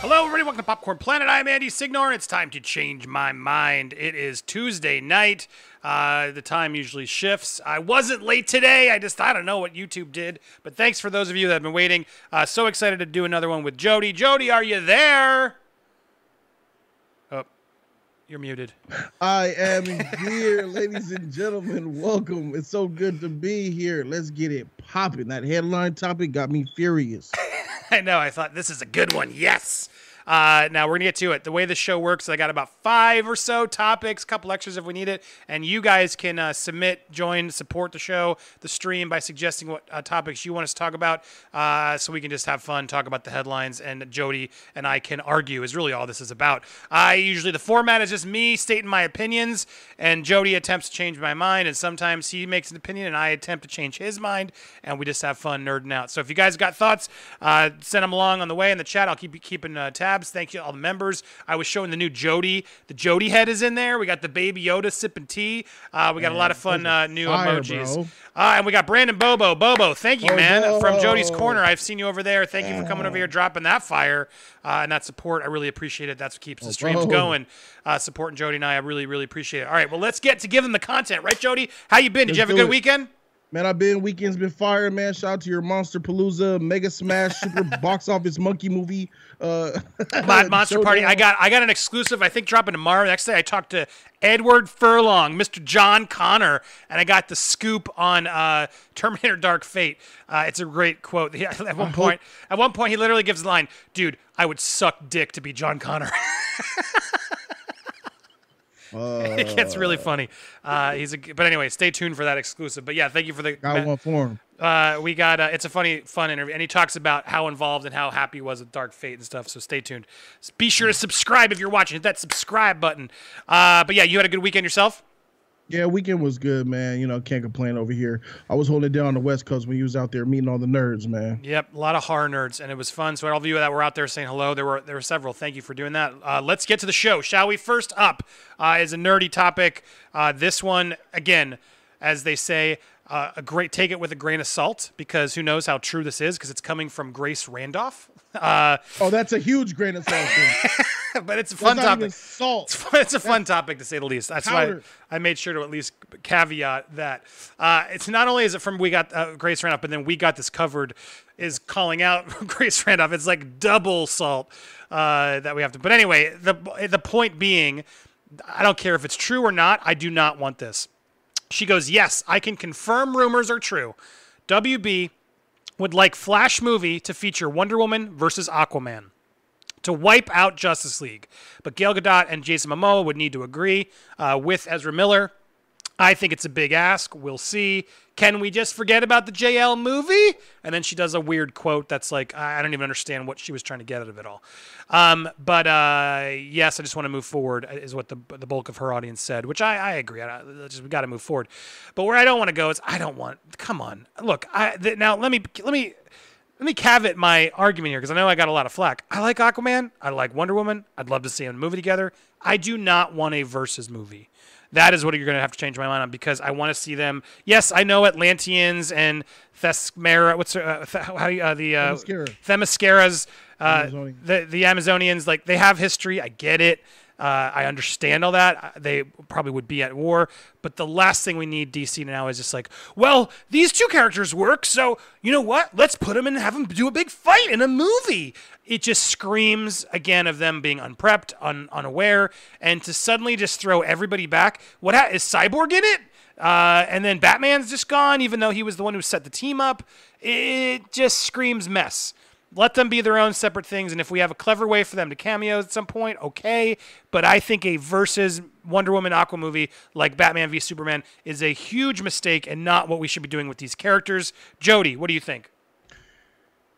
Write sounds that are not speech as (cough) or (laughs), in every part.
Hello, everybody. Welcome to Popcorn Planet. I'm Andy Signor. It's time to change my mind. It is Tuesday night. Uh, the time usually shifts. I wasn't late today. I just, I don't know what YouTube did. But thanks for those of you that have been waiting. Uh, so excited to do another one with Jody. Jody, are you there? Oh, you're muted. I am here, (laughs) ladies and gentlemen. Welcome. It's so good to be here. Let's get it popping. That headline topic got me furious. (laughs) (laughs) I know. I thought this is a good one. Yes. Uh, now we're gonna get to it. The way the show works, I got about five or so topics, a couple extras if we need it, and you guys can uh, submit, join, support the show, the stream by suggesting what uh, topics you want us to talk about, uh, so we can just have fun, talk about the headlines, and Jody and I can argue. Is really all this is about. I usually the format is just me stating my opinions, and Jody attempts to change my mind, and sometimes he makes an opinion, and I attempt to change his mind, and we just have fun nerding out. So if you guys got thoughts, uh, send them along on the way in the chat. I'll keep keeping uh, tabs. Thank you all the members. I was showing the new Jody. The Jody head is in there. We got the Baby Yoda sipping tea. Uh, we got a lot of fun uh, new fire, emojis. Uh, and we got Brandon Bobo. Bobo, thank you, Bobo. man, from Jody's Corner. I've seen you over there. Thank you for coming over here, dropping that fire uh, and that support. I really appreciate it. That's what keeps the streams going. Uh, supporting Jody and I, I really, really appreciate it. All right, well, let's get to give them the content, right, Jody? How you been? Did you have a good it. weekend? Man, I've been weekends been fire, man. Shout out to your Monster Palooza, Mega Smash, Super (laughs) Box Office Monkey Movie. Uh, (laughs) Mon- Monster Party. I got I got an exclusive. I think dropping tomorrow. Next day, I talked to Edward Furlong, Mr. John Connor, and I got the scoop on uh, Terminator: Dark Fate. Uh, it's a great quote. (laughs) He- at one point, at one point, he literally gives the line, "Dude, I would suck dick to be John Connor." It gets really funny. Uh, he's a, but anyway, stay tuned for that exclusive. But yeah, thank you for the. Got one for him. Uh, we got uh, it's a funny, fun interview, and he talks about how involved and how happy he was with Dark Fate and stuff. So stay tuned. Be sure to subscribe if you're watching. Hit that subscribe button. Uh, but yeah, you had a good weekend yourself. Yeah, weekend was good, man. You know, can't complain over here. I was holding down the West Coast when you was out there meeting all the nerds, man. Yep, a lot of horror nerds, and it was fun. So all of you that were out there saying hello, there were there were several. Thank you for doing that. Uh, let's get to the show, shall we? First up uh, is a nerdy topic. Uh, this one again, as they say. Uh, a great take it with a grain of salt because who knows how true this is because it's coming from Grace Randolph. Uh, Oh, that's a huge grain of salt. (laughs) but it's a fun topic. salt. it's a fun topic to say the least. That's powder. why I made sure to at least caveat that. Uh, it's not only is it from we got uh, Grace Randolph, but then we got this covered is calling out (laughs) Grace Randolph. It's like double salt uh, that we have to. But anyway, the the point being, I don't care if it's true or not. I do not want this. She goes, yes, I can confirm rumors are true. WB would like Flash movie to feature Wonder Woman versus Aquaman to wipe out Justice League. But Gal Gadot and Jason Momoa would need to agree uh, with Ezra Miller. I think it's a big ask. We'll see. Can we just forget about the JL movie? And then she does a weird quote that's like, I don't even understand what she was trying to get out of it all. Um, but uh, yes, I just want to move forward, uh, is what the, the bulk of her audience said, which I, I agree. I, I just, we got to move forward. But where I don't want to go is, I don't want, come on. Look, I, th- now let me, let me, let me caveat my argument here because I know I got a lot of flack. I like Aquaman. I like Wonder Woman. I'd love to see them movie together. I do not want a versus movie. That is what you're going to have to change my mind on because I want to see them. Yes, I know Atlanteans and Thesmera. What's uh, th- how you, uh, the uh, Themyscira. Uh, the the Amazonians. Like they have history. I get it. Uh, I understand all that. Uh, They probably would be at war, but the last thing we need DC now is just like, well, these two characters work, so you know what? Let's put them and have them do a big fight in a movie. It just screams again of them being unprepped, un- unaware, and to suddenly just throw everybody back. What ha- is Cyborg in it? Uh, and then Batman's just gone, even though he was the one who set the team up. It just screams mess. Let them be their own separate things, and if we have a clever way for them to cameo at some point, okay. But I think a versus Wonder Woman Aqua movie like Batman v Superman is a huge mistake and not what we should be doing with these characters. Jody, what do you think?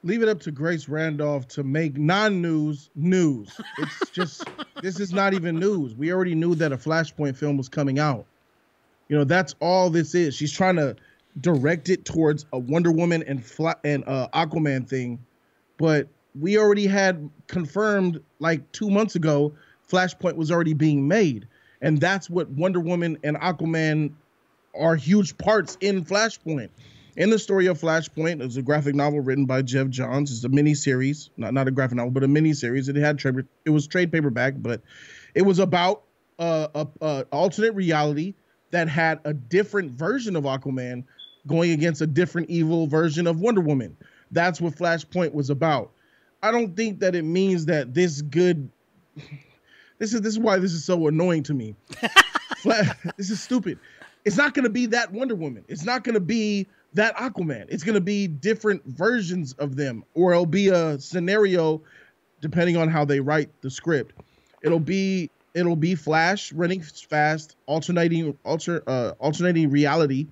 Leave it up to Grace Randolph to make non-news news. It's (laughs) just this is not even news. We already knew that a Flashpoint film was coming out. You know, that's all this is. She's trying to direct it towards a Wonder Woman and Fla- and uh, Aquaman thing, but we already had confirmed like two months ago, Flashpoint was already being made, and that's what Wonder Woman and Aquaman are huge parts in Flashpoint. in the story of Flashpoint, it's a graphic novel written by Geoff Johns. It's a mini series, not not a graphic novel, but a mini series. It had trade, it was trade paperback, but it was about uh, a, a alternate reality that had a different version of Aquaman going against a different evil version of Wonder Woman. That's what Flashpoint was about. I don't think that it means that this good. This is this is why this is so annoying to me. (laughs) this is stupid. It's not going to be that Wonder Woman. It's not going to be that Aquaman. It's going to be different versions of them, or it'll be a scenario depending on how they write the script. It'll be it'll be Flash running fast, alternating alter uh, alternating reality,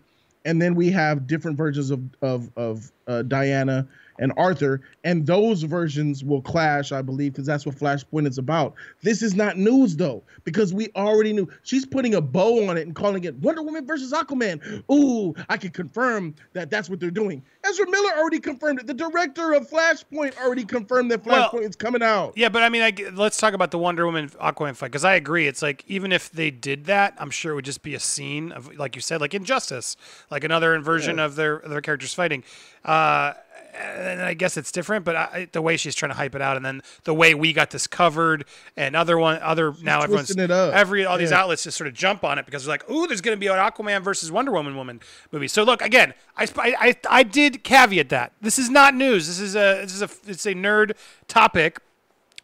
and then we have different versions of of of uh, Diana and Arthur, and those versions will clash, I believe, because that's what Flashpoint is about. This is not news though, because we already knew. She's putting a bow on it and calling it Wonder Woman versus Aquaman. Ooh, I can confirm that that's what they're doing. Ezra Miller already confirmed it. The director of Flashpoint already confirmed that Flashpoint well, is coming out. Yeah, but I mean, I, let's talk about the Wonder Woman Aquaman fight because I agree. It's like even if they did that, I'm sure it would just be a scene of, like you said, like Injustice, like another inversion yeah. of their their characters fighting. Uh, and I guess it's different, but I, the way she's trying to hype it out, and then the way we got this covered, and other one, other she's now everyone's it up. every all these yeah. outlets just sort of jump on it because they're like, "Ooh, there's going to be an Aquaman versus Wonder Woman woman movie." So look, again, I, I I did caveat that this is not news. This is a this is a it's a nerd topic.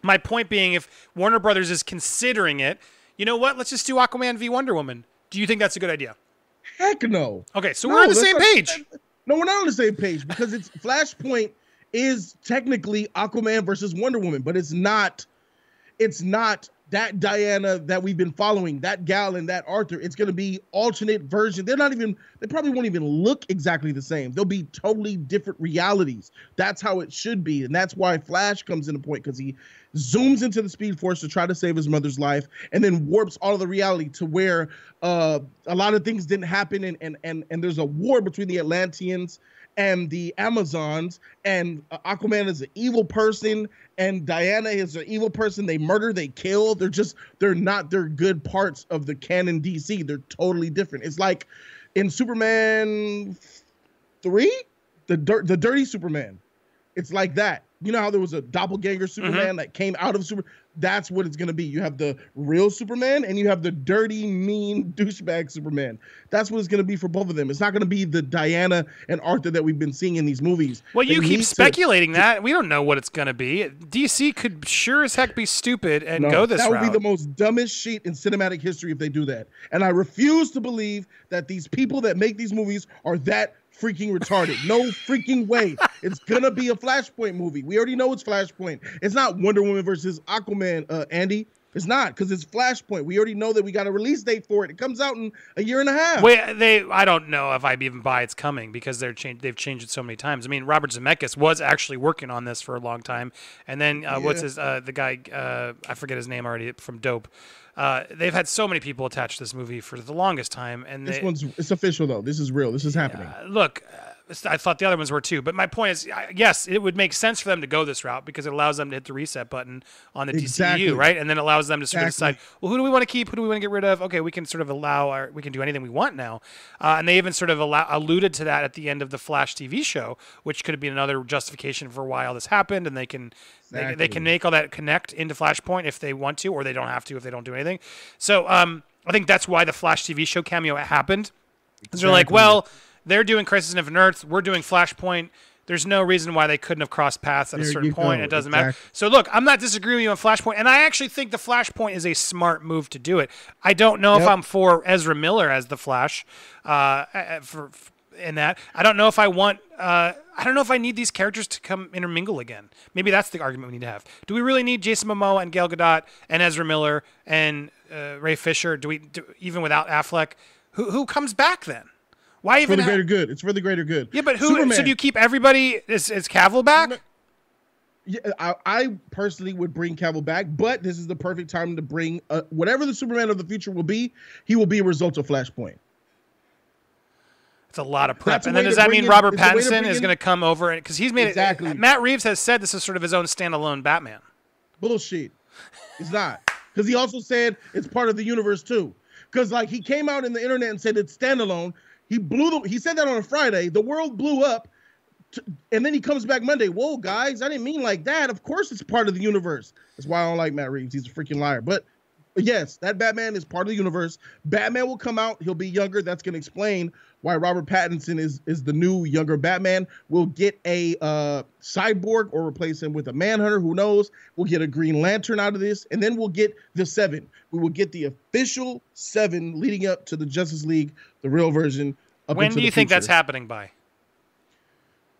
My point being, if Warner Brothers is considering it, you know what? Let's just do Aquaman v Wonder Woman. Do you think that's a good idea? Heck no. Okay, so no, we're on the same page. No, we're not on the same page because it's (laughs) Flashpoint is technically Aquaman versus Wonder Woman, but it's not. It's not that Diana that we've been following, that gal and that Arthur. It's going to be alternate version. They're not even. They probably won't even look exactly the same. They'll be totally different realities. That's how it should be, and that's why Flash comes into point because he zooms into the Speed Force to try to save his mother's life, and then warps all of the reality to where uh, a lot of things didn't happen, and and and and there's a war between the Atlanteans and the Amazons, and uh, Aquaman is an evil person, and Diana is an evil person. They murder, they kill. They're just they're not they're good parts of the canon DC. They're totally different. It's like in Superman three, the dirt the dirty Superman. It's like that you know how there was a doppelganger Superman mm-hmm. that came out of Super. That's what it's gonna be. You have the real Superman and you have the dirty, mean (laughs) douchebag Superman. That's what it's gonna be for both of them. It's not gonna be the Diana and Arthur that we've been seeing in these movies. Well, they you keep speculating to, that we don't know what it's gonna be. DC could sure as heck be stupid and no, go this. That would route. be the most dumbest shit in cinematic history if they do that. And I refuse to believe that these people that make these movies are that freaking retarded. No freaking way. It's gonna be a Flashpoint movie. We already know it's Flashpoint. It's not Wonder Woman versus Aquaman, uh, Andy. It's not because it's Flashpoint. We already know that we got a release date for it. It comes out in a year and a half. Wait, they I don't know if I even buy it's coming because they're changed. They've changed it so many times. I mean, Robert Zemeckis was actually working on this for a long time, and then uh, yeah. what's his uh, the guy uh, I forget his name already from Dope. Uh, they've had so many people attached to this movie for the longest time, and this one's it's official though. This is real. This is happening. Uh, look, I thought the other ones were too. But my point is, yes, it would make sense for them to go this route because it allows them to hit the reset button on the exactly. DCU, right? And then allows them to sort exactly. of decide, well, who do we want to keep? Who do we want to get rid of? Okay, we can sort of allow our, we can do anything we want now. Uh, and they even sort of allow, alluded to that at the end of the Flash TV show, which could have been another justification for why all this happened. And they can, exactly. they, they, can make all that connect into Flashpoint if they want to, or they don't have to if they don't do anything. So um, I think that's why the Flash TV show cameo happened. Because they're like, well they're doing Crisis Infinite Earth. We're doing Flashpoint. There's no reason why they couldn't have crossed paths at there a certain point. Go. It doesn't exactly. matter. So look, I'm not disagreeing with you on Flashpoint, and I actually think the Flashpoint is a smart move to do it. I don't know yep. if I'm for Ezra Miller as the Flash, uh, for, for in that. I don't know if I want. Uh, I don't know if I need these characters to come intermingle again. Maybe that's the argument we need to have. Do we really need Jason Momoa and Gal Gadot and Ezra Miller and uh, Ray Fisher? Do we do, even without Affleck? Who who comes back then? Why even for the greater good? It's for the greater good. Yeah, but who? Superman. So do you keep everybody? Is is Cavill back? Yeah, I, I, personally would bring Cavill back, but this is the perfect time to bring uh, whatever the Superman of the future will be. He will be a result of Flashpoint. It's a lot of prep, and then does that mean in, Robert Pattinson is going to come over and because he's made exactly. it? Matt Reeves has said this is sort of his own standalone Batman. Bullshit. It's not because he also said it's part of the universe too. Because like he came out in the internet and said it's standalone, He blew the. He said that on a Friday. The world blew up, t- and then he comes back Monday. Whoa, guys, I didn't mean like that. Of course, it's part of the universe. That's why I don't like Matt Reeves. He's a freaking liar. But yes, that Batman is part of the universe. Batman will come out. He'll be younger. That's going to explain why Robert Pattinson is is the new younger Batman. We'll get a uh, cyborg or replace him with a Manhunter. Who knows? We'll get a Green Lantern out of this, and then we'll get the Seven. We will get the official Seven leading up to the Justice League, the real version. Up When do you think that's happening by?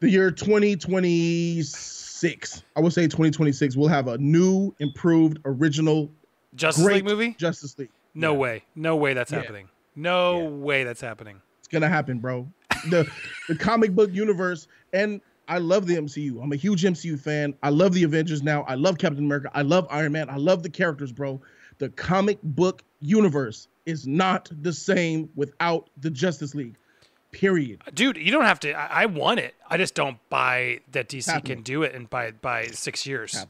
The year 2026. I would say 2026. We'll have a new, improved, original, Justice League movie? Justice League. No Yeah. way. No way that's Yeah. happening. No Yeah. way that's happening. It's gonna happen, bro. The the comic book universe, and I love the MCU. I'm a huge MCU fan. I love the Avengers now. I love Captain America. I love Iron Man. I love the characters, bro. The comic book universe is not the same without the Justice League. Period. Dude, you don't have to. I, I want it. I just don't buy that DC can do it in by by six years.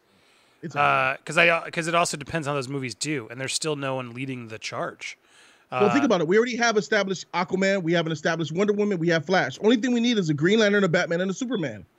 It's uh, Because I because it also depends on how those movies do, and there's still no one leading the charge. Well, think Uh, about it. We already have established Aquaman. We have an established Wonder Woman. We have Flash. Only thing we need is a Green Lantern, a Batman, and a Superman. (laughs)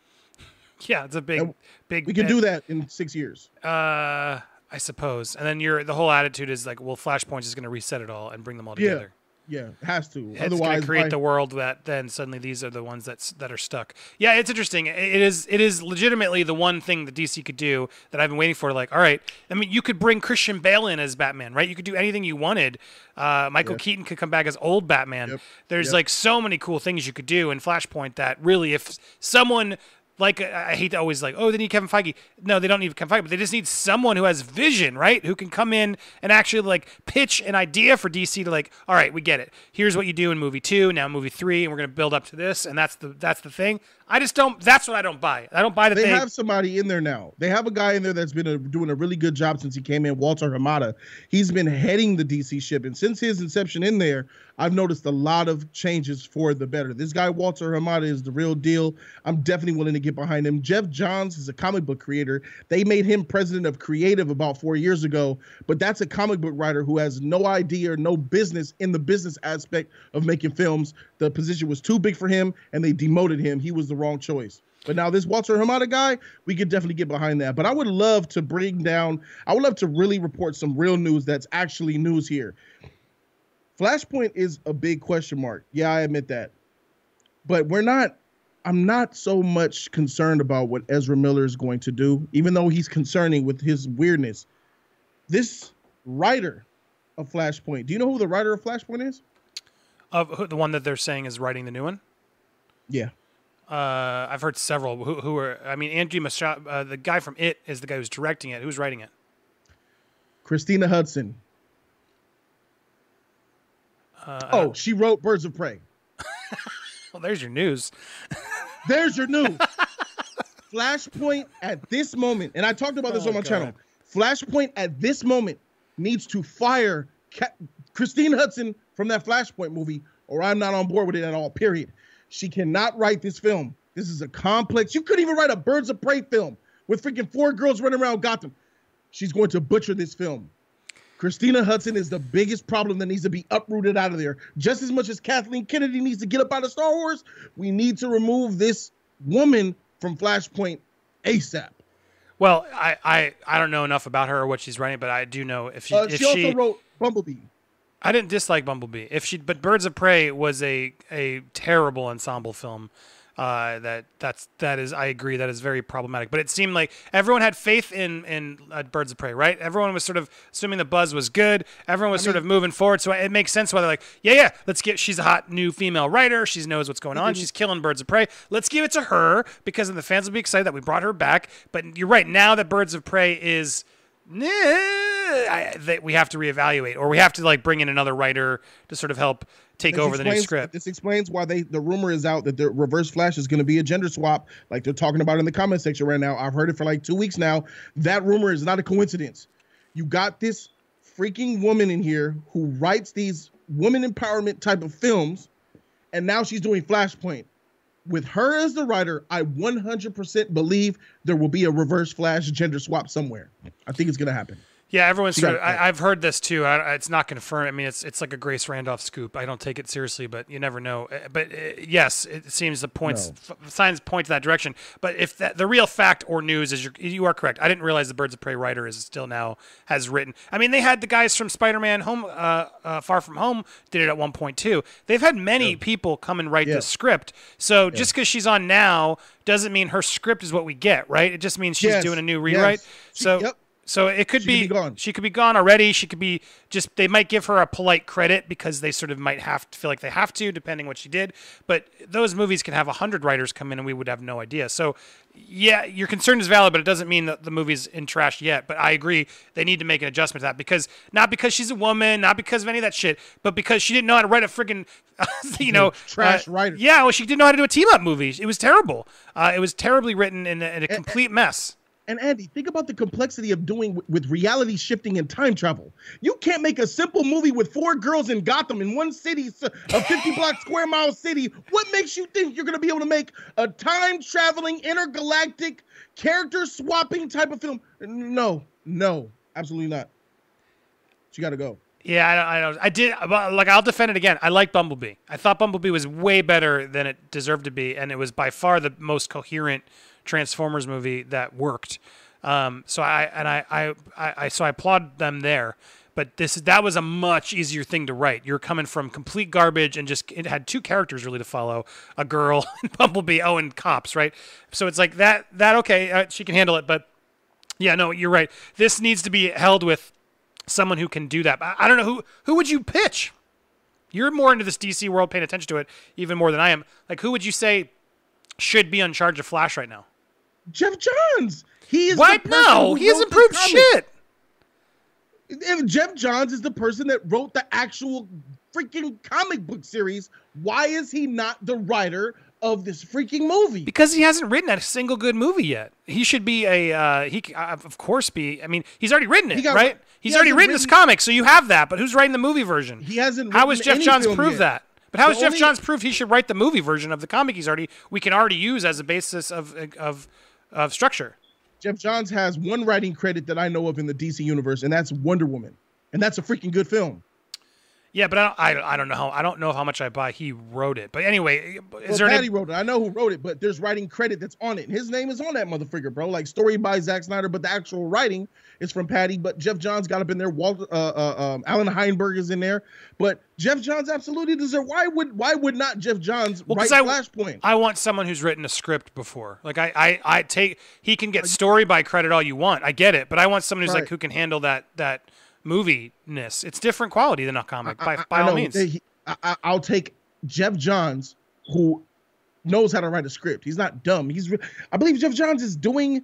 Yeah, it's a big And big. We can bet. do that in six years. Uh, I suppose. And then your the whole attitude is like, well, Flashpoint is going to reset it all and bring them all Yeah. together. Yeah, it has to. It's Otherwise, create the world that then suddenly these are the ones that's that are stuck. Yeah, it's interesting. It is it is legitimately the one thing that DC could do that I've been waiting for. Like, all right, I mean, you could bring Christian Bale in as Batman, right? You could do anything you wanted. Uh, Michael Yes. Keaton could come back as old Batman. Yep. There's Yep. like so many cool things you could do in Flashpoint that really, if someone like I hate to always like, oh, they need Kevin Feige. No, they don't need Kevin Feige, but they just need someone who has vision, right? Who can come in and actually like pitch an idea for DC to like, all right, we get it. Here's what you do in movie two, now movie three, and we're gonna build up to this, and that's the that's the thing. I just don't. That's what I don't buy. I don't buy that they they. have somebody in there now. They have a guy in there that's been a, doing a really good job since he came in, Walter Hamada. He's been heading the DC ship, and since his inception in there, I've noticed a lot of changes for the better. This guy Walter Hamada is the real deal. I'm definitely willing to get behind him. Geoff Johns is a comic book creator. They made him president of creative about four years ago, but that's a comic book writer who has no idea no business in the business aspect of making films. The position was too big for him, and they demoted him. He was the wrong choice. But now this Walter Hamada guy, we could definitely get behind that. But I would love to bring down, I would love to really report some real news that's actually news here. Flashpoint is a big question mark. Yeah, I admit that. But we're not, I'm not so much concerned about what Ezra Miller is going to do, even though he's concerning with his weirdness. This writer of Flashpoint, do you know who the writer of Flashpoint is? of who, the one that they're saying is writing the new one. Yeah. Uh, I've heard several who, who are. I mean, Andy Machado, uh, the guy from It, is the guy who's directing it. Who's writing it? Christina Hodson. Uh, Oh, she wrote Birds of Prey. (laughs) well, there's your news. (laughs) There's your news. (laughs) Flashpoint at this moment, and I talked about this Oh, on my God. channel. Flashpoint at this moment needs to fire Ca- Christine Hodson from that Flashpoint movie, or I'm not on board with it at all. Period. She cannot write this film. This is a complex. You couldn't even write a Birds of Prey film with freaking four girls running around Gotham. She's going to butcher this film. Christina Hodson is the biggest problem that needs to be uprooted out of there. Just as much as Kathleen Kennedy needs to get up out of Star Wars, we need to remove this woman from Flashpoint ASAP. Well, I, I, I don't know enough about her or what she's writing, but I do know if she Uh, if she also she wrote Bumblebee. I didn't dislike Bumblebee. If she, but Birds of Prey was a a terrible ensemble film. Uh, that that's that is I agree that is very problematic. But it seemed like everyone had faith in in uh, Birds of Prey, right? Everyone was sort of assuming the buzz was good. Everyone was sort of moving forward, so it makes sense why they're like, yeah, yeah, let's get. She's a hot new female writer. She knows what's going on. She's killing Birds of Prey. Let's give it to her because then the fans will be excited that we brought her back. But you're right. Now that Birds of Prey is nah, I, that we have to reevaluate, or we have to like bring in another writer to sort of help take This over the new script. This explains why they the rumor is out that the Reverse Flash is going to be a gender swap, like they're talking about in the comment section right now. I've heard it for like two weeks now. That rumor is not a coincidence. You got this freaking woman in here who writes these woman empowerment type of films, and now she's doing Flashpoint. With her as the writer, I 100% believe there will be a Reverse Flash gender swap somewhere. I think it's going to happen. Yeah, everyone's. Got. I, I've heard this too. I, it's not confirmed. I mean, it's it's like a Grace Randolph scoop. I don't take it seriously, but you never know. Uh, But uh, yes, it seems the points f- signs point to that direction. But if that, the real fact or news is, you're, you are correct. I didn't realize the Birds of Prey writer is still now has written. I mean, they had the guys from Spider-Man Home, uh, uh, Far From Home, did it at one point too. They've had many people come and write Yeah. the script. So just because she's on now doesn't mean her script is what we get, right? It just means she's Yes, doing a new yes. rewrite. She- so. yep. So it could She could be, be gone. She could be gone already. She could be just. They might give her a polite credit because they sort of might have to feel like they have to, depending what she did. But those movies can have a hundred writers come in, and we would have no idea. So, yeah, your concern is valid, but it doesn't mean that the movie's in trash yet. But I agree, they need to make an adjustment to that because not because she's a woman, not because of any of that shit, but because she didn't know how to write a friggin', (laughs) you know, (laughs) trash uh, writer. Yeah, well, she didn't know how to do a team up movie. It was terrible. Uh, it was terribly written and a, and a complete mess. And Andy, think about the complexity of doing w- with reality shifting and time travel. You can't make a simple movie with four girls in Gotham in one city, a 50 block square mile city. What makes you think you're going to be able to make a time traveling, intergalactic, character swapping type of film? No, no, absolutely not. She got to go. Yeah, I I. I did. Like, I'll defend it again. I like Bumblebee. I thought Bumblebee was way better than it deserved to be, and it was by far the most coherent Transformers movie that worked. Um, so I and I, I, I, I so I applaud them there. But this that was a much easier thing to write. You're coming from complete garbage and just it had two characters really to follow: a girl (laughs) and Bumblebee. Oh, and cops, right? So it's like that. That okay, uh, she can handle it. But yeah, no, you're right. This needs to be held with someone who can do that. I, I don't know who who would you pitch. You're more into this DC world, paying attention to it even more than I am. Like, who would you say should be on charge of Flash right now? Geoff Johns. He is What? No, he hasn't wrote proved shit. If Geoff Johns is the person that wrote the actual freaking comic book series, why is he not the writer of this freaking movie? Because he hasn't written a single good movie yet. He should be a. Uh, he uh, of course be. I mean, he's already written it, He got- right? he He's already hasn't written this comic, so you have that. But who's writing the movie version? He hasn't. How has Geoff Johns proved that? But how The has Jeff only- Johns proved he should write the movie version of the comic he's already we can already use as a basis of of of structure? Geoff Johns has one writing credit that I know of in the DC universe, and that's Wonder Woman, and that's a freaking good film. Yeah, but I don't, I, I don't know how I don't know how much I buy he wrote it. But anyway, is Well, there Patty any, wrote it. I know who wrote it, but there's writing credit that's on it. And his name is on that motherfucker, bro. Like story by Zack Snyder, but the actual writing is from Patty. But Geoff Johns got up in there. Walter, uh, uh, um, Allan Heinberg is in there. But Geoff Johns absolutely deserves. Why would why would not Geoff Johns Well, write I- Flashpoint? I want someone who's written a script before. Like I, I, I take he can get story by credit all you want. I get it, but I want someone who's like who can handle that that moviness. It's different quality than a comic by by I all know. means. He- I, I, I'll take Geoff Johns, who knows how to write a script. He's not dumb. He's. re- I believe Geoff Johns is doing.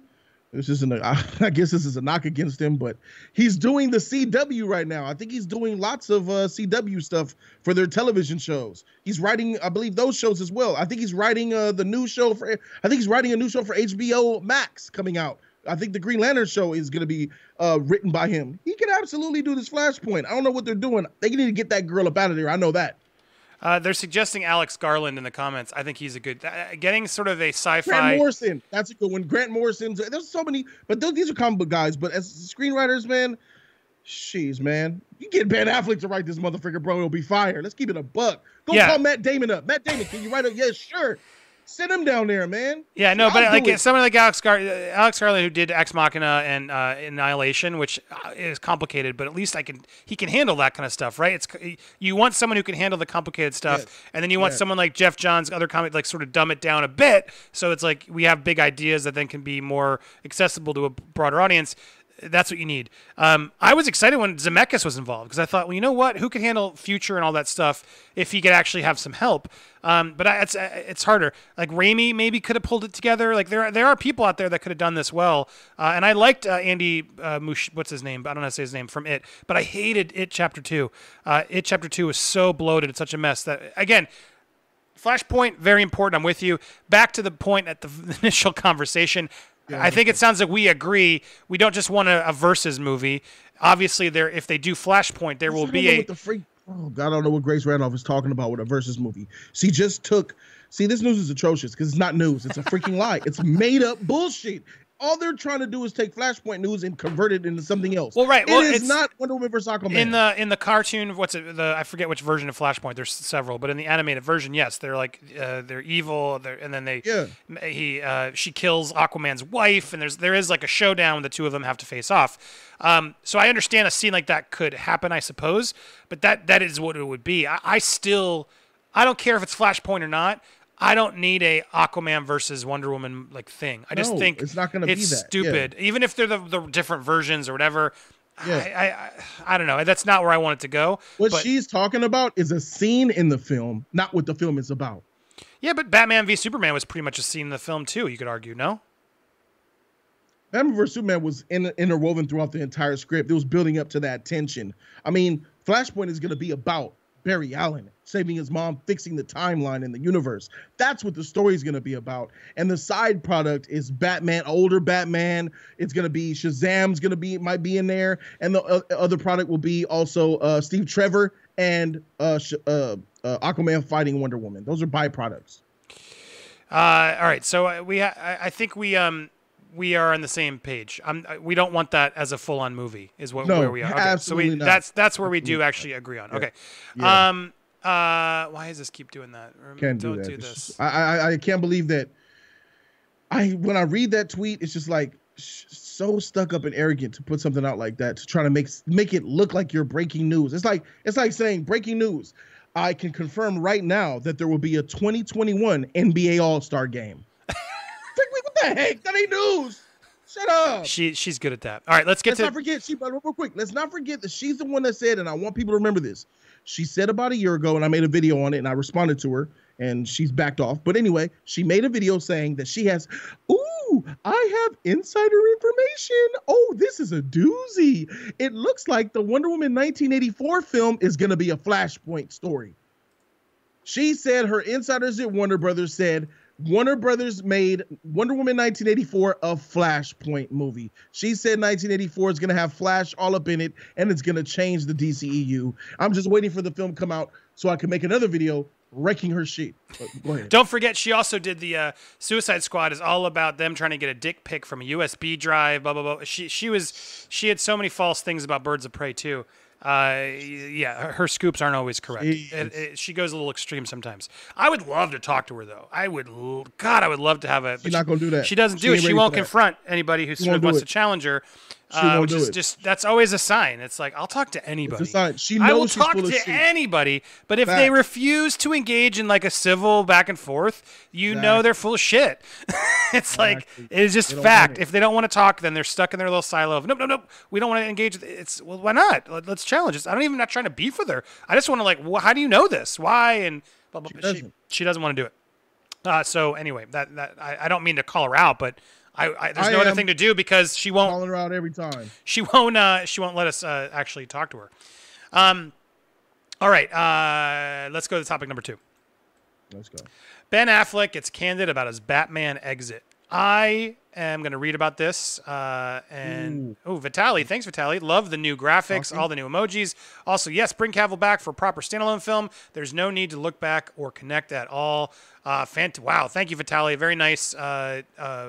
This isn't. A, (laughs) I guess this is a knock against him, but he's doing the CW right now. I think he's doing lots of uh, CW stuff for their television shows. He's writing, I believe, those shows as well. I think he's writing uh, the new show for. I think he's writing a new show for HBO Max coming out. I think the Green Lantern show is going to be uh, written by him. He can absolutely do this Flashpoint. I don't know what they're doing. They need to get that girl up out of there. I know that. Uh, they're suggesting Alex Garland in the comments. I think he's a good. Uh, getting sort of a sci-fi. Grant Morrison. That's a good one. Grant Morrison. There's so many, but those, these are comic book guys. But as screenwriters, man, jeez, man, you get Ben Affleck to write this motherfucker, bro, it'll be fire. Let's keep it a buck. Go Yeah. call Matt Damon up. Matt Damon, can you write a? Yeah, sure. Send him down there, man. Yeah, no, I'll but like it. someone like Alex Gar- Alex Garland who did Ex Machina and uh, Annihilation, which uh, is complicated, but at least I can he can handle that kind of stuff, right? It's you want someone who can handle the complicated stuff, Yes. and then you want Yes. someone like Geoff Johns, other comic, like sort of dumb it down a bit, so it's like we have big ideas that then can be more accessible to a broader audience. That's what you need. Um, I was excited when Zemeckis was involved because I thought, well, you know what? Who can handle future and all that stuff if he could actually have some help? Um, but I, it's it's harder. Like Raimi maybe could have pulled it together. Like there are, there are people out there that could have done this well. Uh, and I liked uh, Andy uh, Mush, what's his name? I don't know how to say his name from It. But I hated It Chapter Two. Uh, it Chapter Two was so bloated. It's such a mess that again. Flashpoint, very important. I'm with you. Back to the point at the (laughs) initial conversation. I think it sounds like we agree. We don't just want a, a versus movie. Obviously, there if they do Flashpoint, there will be a freak. Oh God, I don't know what Grace Randolph is talking about with a versus movie. She just took. See, this news is atrocious because it's not news. It's a freaking lie. It's made up bullshit. All they're trying to do is take Flashpoint news and convert it into something else. Well, right. It Well, is it's- not Wonder Woman versus Aquaman. in the in the cartoon what's it the i forget which version of flashpoint there's several but in the animated version yes they're like uh, they're evil they're, and then they Yeah. he uh, she kills aquaman's wife and there's there is like a showdown the two of them have to face off um, so i understand a scene like that could happen i suppose but that that is what it would be i, I still i don't care if it's flashpoint or not I don't need a Aquaman versus Wonder Woman like thing. I just No, think it's not gonna be it's that. Yeah. stupid. Even if they're the, the different versions or whatever, Yeah. I, I, I I don't know. That's not where I want it to go. what but, she's talking about is a scene in the film, not what the film is about. yeah, but Batman v Superman was pretty much a scene in the film too. You could argue, no? Batman vs Superman was in, interwoven throughout the entire script. It was building up to that tension. I mean, Flashpoint is going to be about Barry Allen saving his mom, fixing the timeline in the universe. That's what the story is going to be about. And the side product is Batman, older Batman. It's going to be Shazam's going to be might be in there, and the uh, other product will be also uh, Steve Trevor and uh, uh, uh, Aquaman fighting Wonder Woman. Those are byproducts. Uh, all right, so we I, I think we um we are on the same page. Um, we don't want that as a full on movie. Is what No, where we are. Okay, absolutely so we not. that's that's where we do actually agree on. Okay. Yeah. Um. Uh. Why does this keep doing that? Can't don't do that. do this. I, I I can't believe that. I when I read that tweet, it's just like so stuck up and arrogant to put something out like that to try to make make it look like you're breaking news. It's like it's like saying breaking news. I can confirm right now that there will be a 2021 NBA All Star game. What the heck? That ain't news. Shut up. She she's good at that. All right, let's get Let's to not forget, she, but real quick, let's not forget that she's the one that said, and I want people to remember this. She said about a year ago, and I made a video on it, and I responded to her, and she's backed off. But anyway, she made a video saying that she has, ooh, I have insider information. Oh, this is a doozy. It looks like the Wonder Woman 1984 film is going to be a Flashpoint story. She said her insiders at Warner Brothers said Warner Brothers made Wonder Woman 1984 a Flashpoint movie. She said 1984 is going to have Flash all up in it and it's going to change the DCEU. I'm just waiting for the film to come out so I can make another video wrecking her shit. Ahead. Don't forget, she also did the uh, Suicide Squad. is all about them trying to get a dick pic from a USB drive. Blah blah blah. She she was she had so many false things about Birds of Prey too. Uh, yeah, her, her scoops aren't always correct. It- it- she goes a little extreme sometimes. I would love to talk to her though. I would, God, I would love to have a. She's not gonna do that. She doesn't She do it. She won't confront anybody who wants to challenge her. She uh, which is it. just that's always a sign. It's like I'll talk to anybody. sign. She I will knows she's talk to anybody, but if they refuse to engage in like a civil back and forth, you know they're full of shit. (laughs) it's like it is just fact. If they don't want to talk, then they're stuck in their little silo of nope, nope, nope. We don't want to engage. with It's well, why not? Let, us challenge this. I don't even not trying to beef with her. I just want to like, wh- how do you know this? Why and blah blah. She. She, doesn't. she doesn't want to do it. Uh, so anyway, that that I, I don't mean to call her out, but. I, I, there's I no other thing to do because she won't Calling her out every time. she won't uh, she won't let us uh, actually talk to her. Um, all right, uh, let's go to topic number two. Let's go. Ben Affleck gets candid about his Batman exit. I am going to read about this. Uh, and oh, Vitali, thanks Vitali. Love the new graphics, Awesome. all the new emojis. Also, yes, bring Cavill back for a proper standalone film. There's no need to look back or connect at all. Uh, fant- wow, thank you Vitali. Very nice uh, uh,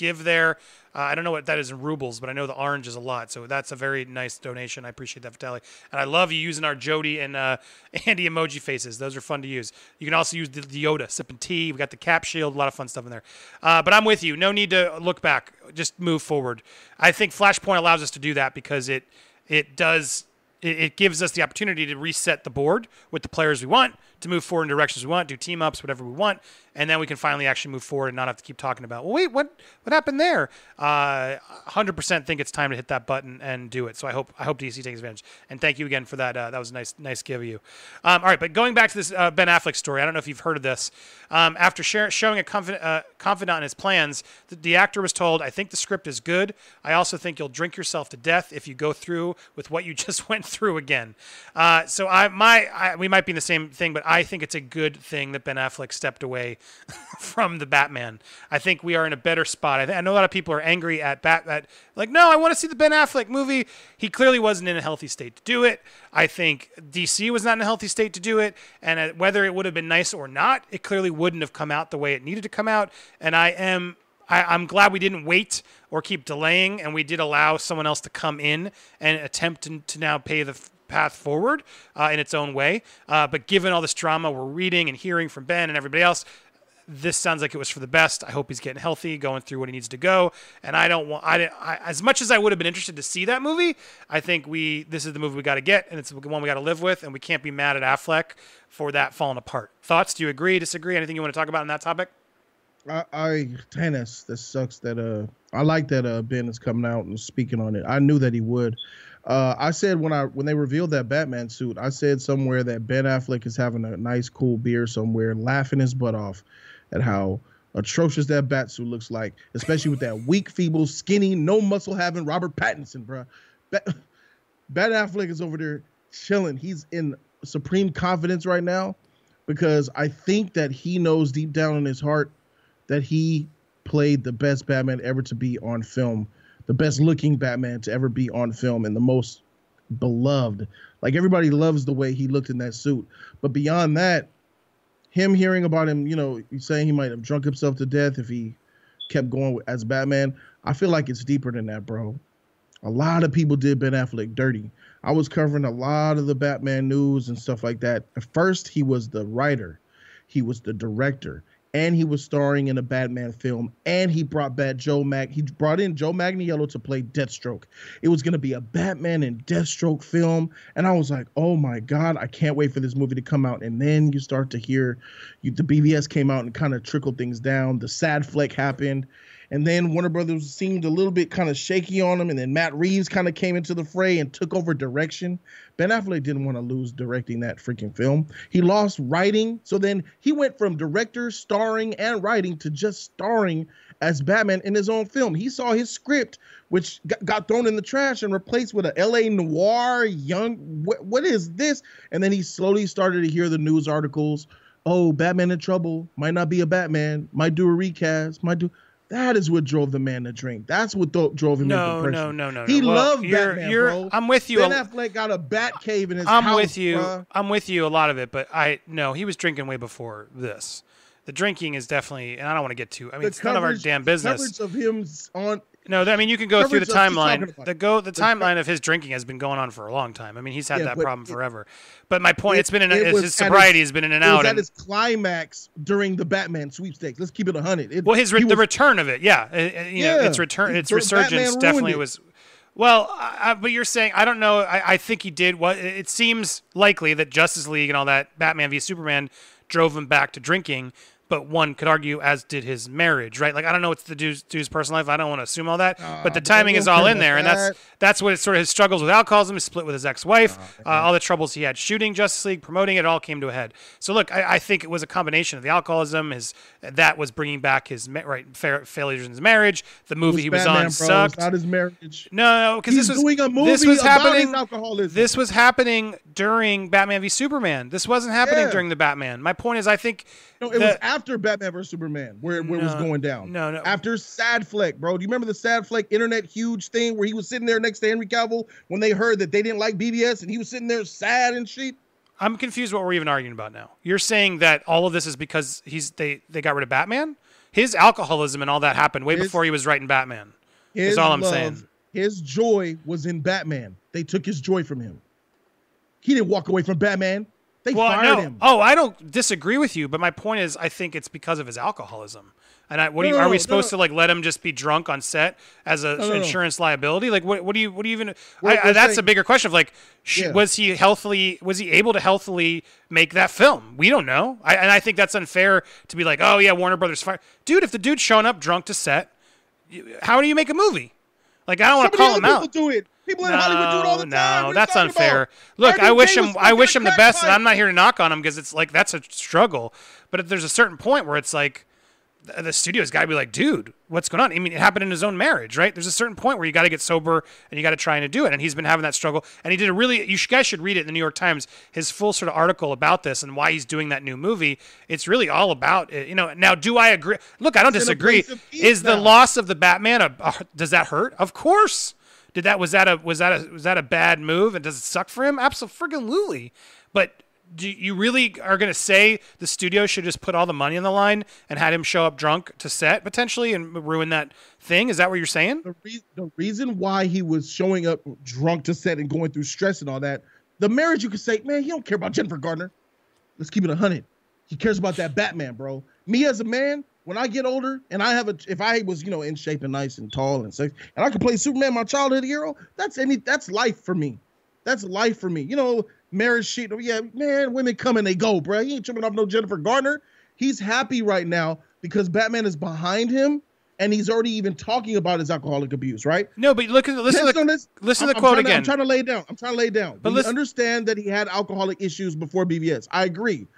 give there. Uh, I don't know what that is in rubles, but I know the orange is a lot. So that's a very nice donation. I appreciate that, Vitali. And I love you using our Jody and uh, (laughs) Andy emoji faces. Those are fun to use. You can also use the, the Yoda sipping tea. We got the cap shield. A lot of fun stuff in there. Uh, but I'm with you. No need to look back. Just move forward. I think Flashpoint allows us to do that because it it does it gives us the opportunity to reset the board with the players we want to move forward in directions we want, do team ups, whatever we want, and then we can finally actually move forward and not have to keep talking about, well, wait, what what happened there? Uh, 100% think it's time to hit that button and do it. So I hope I hope DC takes advantage. And thank you again for that. Uh, that was a nice nice give of you. Um, all right, but going back to this uh, Ben Affleck story, I don't know if you've heard of this. Um, after share, showing a confident, uh, confidant in his plans, the, the actor was told, "I think the script is good. I also think you'll drink yourself to death if you go through with what you (laughs) just went through again." Uh, so I my I, we might be in the same thing, but I think it's a good thing that Ben Affleck stepped away (laughs) from the Batman. I think we are in a better spot. I, th- I know a lot of people are angry at Bat at like, no, I want to see the Ben Affleck movie. He clearly wasn't in a healthy state to do it. I think DC was not in a healthy state to do it, and uh, whether it would have been nice or not, it clearly wouldn't have come out the way it needed to come out. And I am I, I'm glad we didn't wait or keep delaying, and we did allow someone else to come in and attempt to, to now pay the f- path forward uh, in its own way. Uh, but given all this drama we're reading and hearing from Ben and everybody else, this sounds like it was for the best. I hope he's getting healthy, going through what he needs to go. And I don't want, I, I as much as I would have been interested to see that movie, I think we, this is the movie we got to get, and it's the one we got to live with, and we can't be mad at Affleck for that falling apart. Thoughts? Do you agree? Disagree? Anything you want to talk about on that topic? I, I tennis. Sucks. That uh, I like that uh Ben is coming out and speaking on it. I knew that he would. Uh, I said when I when they revealed that Batman suit, I said somewhere that Ben Affleck is having a nice cool beer somewhere, laughing his butt off at how atrocious that bat suit looks like, especially with that weak, feeble, skinny, no muscle having Robert Pattinson, bro. Bat, Bat Affleck is over there chilling. He's in supreme confidence right now because I think that he knows deep down in his heart that he played the best Batman ever to be on film, the best looking Batman to ever be on film, and the most beloved. Like everybody loves the way he looked in that suit. But beyond that, him hearing about him, you know, saying he might have drunk himself to death if he kept going as Batman, I feel like it's deeper than that, bro. A lot of people did Ben Affleck dirty. I was covering a lot of the Batman news and stuff like that. At first, he was the writer, he was the director, and he was starring in a Batman film. And he brought back Joe Mag. He brought in Joe Manganiello to play Deathstroke. It was going to be a Batman and Deathstroke film, and I was like, "Oh my god, I can't wait for this movie to come out." And then you start to hear, you, the BVS came out and kind of trickled things down. The Sad Fleck happened. And then Warner Brothers seemed a little bit kind of shaky on him. And then Matt Reeves kind of came into the fray and took over direction. Ben Affleck didn't want to lose directing that freaking film. He lost writing. So then he went from director, starring, and writing to just starring as Batman in his own film. He saw his script, which got thrown in the trash and replaced with a LA noir, young, what, what is this? And then he slowly started to hear the news articles. Oh, Batman in trouble. Might not be a Batman. Might do a recast. Might do. That is what drove the man to drink. That's what th- drove him no, into depression. No, no, no, no. He well, loved you're, Batman, you're, bro. I'm with you. Ben Affleck got a bat cave in his I'm house. with you. bruh. I'm with you a lot of it, but I no, he was drinking way before this. The drinking is definitely, and I don't want to get too. I mean, The it's none of our damn business. Coverage of him on No, I mean you can go through the coverage of- keep timeline. The go the timeline of his drinking has been going on for a long time. I mean he's had Yeah, that problem it- forever. But my point, it- it's been in it his, was his at sobriety his- has been in and it was out. at And, climax during the Batman sweepstakes. Let's keep it hundred. It- well, his the was- return of it, yeah, you know, Yeah, its return, its resurgence definitely it. was. Well, I- but you're saying I don't know. I, I think he did. What it seems likely that Justice League and all that Batman v Superman drove him back to drinking. But one could argue, as did his marriage, right? Like I don't know what's the dude's, dude's personal life. I don't want to assume all that. but the timing is all in there, and that's that's what it's sort of his struggles with alcoholism, his split with his ex-wife, uh, all the troubles he had shooting Justice League, promoting it, all came to a head. So look, I, I think it was a combination of the alcoholism, his that was bringing back his ma- right fa- failures in his marriage. The movie he was Batman, on bro. It's sucked. not his marriage. No, because this was doing a movie this was happening. alcoholism. This was happening during Batman v Superman. This wasn't happening Yeah. during the Batman. My point is, I think No, it was that- after Batman vs Superman where, where it was going down. no, no. After Sad Fleck, bro. Do you remember the Sad Fleck internet huge thing where he was sitting there next to Henry Cavill when they heard that they didn't like BVS and he was sitting there sad and shit? I'm confused what we're even arguing about now. You're saying that all of this is because he's they they got rid of Batman. His alcoholism and all that happened way His- before he was writing Batman. Is all I'm love, saying. His joy was in Batman. They took his joy from him. He didn't walk away from Batman. They Well, fired no. him. Oh, I don't disagree with you, but my point is, I think it's because of his alcoholism. And I, what do you, No, no, are we no, supposed no. to like let him just be drunk on set as an no, no. insurance liability? Like, what, what do you, what do you even? We're- I, we're that's a bigger question of like, sh- Yeah. was he healthily? Was he able to healthily make that film? We don't know. I, and I think that's unfair to be like, oh yeah, Warner Brothers fired, dude. If the dude's showing up drunk to set, how do you make a movie? Like, I don't want to call him out. do it. People in Hollywood do it all the No, time. no, What are you that's unfair. about? Look, I wish him. I wish him the best, and. I'm not here to knock on him because it's like that's a struggle. But if there's a certain point where it's like the studio's got to be like, dude, what's going on? I mean, it happened in his own marriage, right? There's a certain point where you got to get sober and you got to try and do it. And he's been having that struggle. And he did a really. You guys should read it in the New York Times. His full sort of article about this and why he's doing that new movie. It's really all about it. You know. Now, do I agree? Look, I don't a disagree. place of peace Is the loss of the Batman a, a does that hurt? Of course. Did that was that a was that a was that a bad move and does it suck for him? Absolutely. But do you really are going to say the studio should just put all the money on the line and had him show up drunk to set potentially and ruin that thing? Is that what you're saying? The, re- the reason why he was showing up drunk to set and going through stress and all that, the marriage you could say, man, he don't care about Jennifer Gardner. Let's keep it a hundred. He cares about that Batman, bro. Me as a man, when I get older and I have a, if I was you know in shape and nice and tall and sexy, and I could play Superman, my childhood hero, that's any, that's life for me. That's life for me. You know, marriage shit. Yeah, man, women come and they go, bro. He ain't tripping off no Jennifer Gardner. He's happy right now because Batman is behind him and he's already even talking about his alcoholic abuse, right? No, but look at listen to the, this. listen I'm, to the quote I'm again. To, I'm trying to lay it down. I'm trying to lay it down. But listen- understand that he had alcoholic issues before BVS. I agree.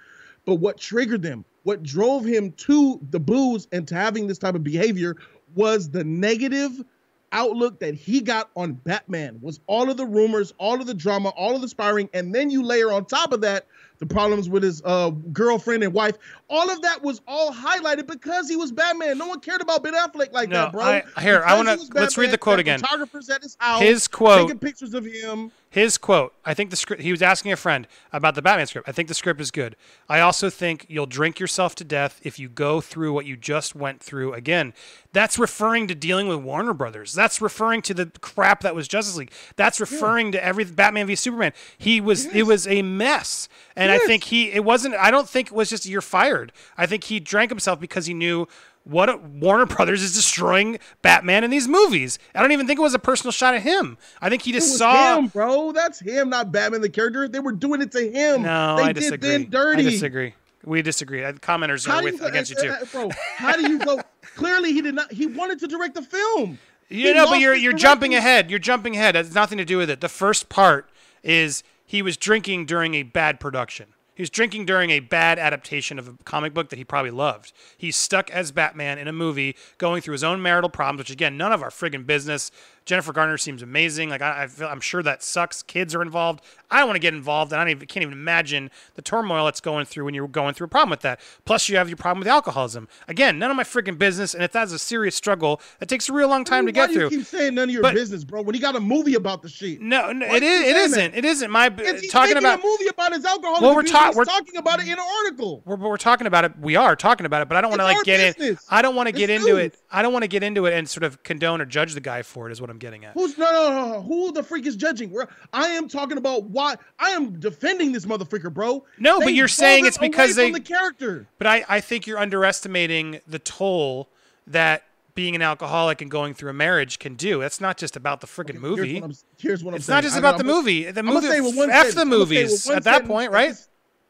But what triggered them, what drove him to the booze and to having this type of behavior was the negative outlook that he got on Batman was all of the rumors, all of the drama, all of the sparring, and then you layer on top of that the problems with his uh, girlfriend and wife. All of that was all highlighted because he was Batman. No one cared about Ben Affleck like No, that, bro. I- here, I wanna- he let's read the quote again. Photographers at his house, His quote- taking pictures of him. His quote, I think the script, he was asking a friend about the Batman script. I think the script is good. I also think you'll drink yourself to death if you go through what you just went through again. That's referring to dealing with Warner Brothers. That's referring to the crap that was Justice League. That's referring to every Batman v Superman. He was, it was a mess. And I think he, it wasn't, I don't think it was just you're fired. I think he drank himself because he knew what a, Warner Brothers is destroying Batman in these movies. I don't even think it was a personal shot at him. I think he just saw. him, bro. That's him, not Batman the character. They were doing it to him. No, they I did disagree. Ben dirty. I disagree. We disagree. Uh, Commenters How are with against you too. uh, uh, bro? How do you go? (laughs) Clearly, he did not. He wanted to direct the film. You he know, but you're you're jumping ahead. You're jumping ahead. It has nothing to do with it. The first part is he was drinking during a bad production. He was drinking during a bad adaptation of a comic book that he probably loved. He's stuck as Batman in a movie, going through his own marital problems, which again, none of our friggin' business. Jennifer Garner seems amazing. Like I, I feel, I'm sure that sucks. Kids are involved. I don't want to get involved, and I don't even, can't even imagine the turmoil that's going through when you're going through a problem with that. Plus, you have your problem with alcoholism. Again, none of my freaking business. And if that's a serious struggle, that takes a real long time to Why get do you through. keep saying none of your But- business, bro? When he got a movie about the shit. No, no it is. It isn't. It isn't. My talking about. a movie about his alcohol. Well, we're ta- we're- talking about it in an article. We're, we're talking about it. We are talking about it, but I don't want to like get in. I don't want to get into it. I don't want to get into it and sort of condone or judge the guy for it. Is what I'm getting at. Who's no, no, no, no. Who the freak is judging? We're, I am talking about why I am defending this motherfucker, bro. No, but you're saying it's because they- the character. But I, I think you're underestimating the toll that being an alcoholic and going through a marriage can do. That's not just about the freaking Here's movie. what I'm, here's what I'm It's saying. not just about I'm the gonna- movie. The I'm movie. say with one F sentence. the I'm gonna say it with movies one at that sentence. point, right?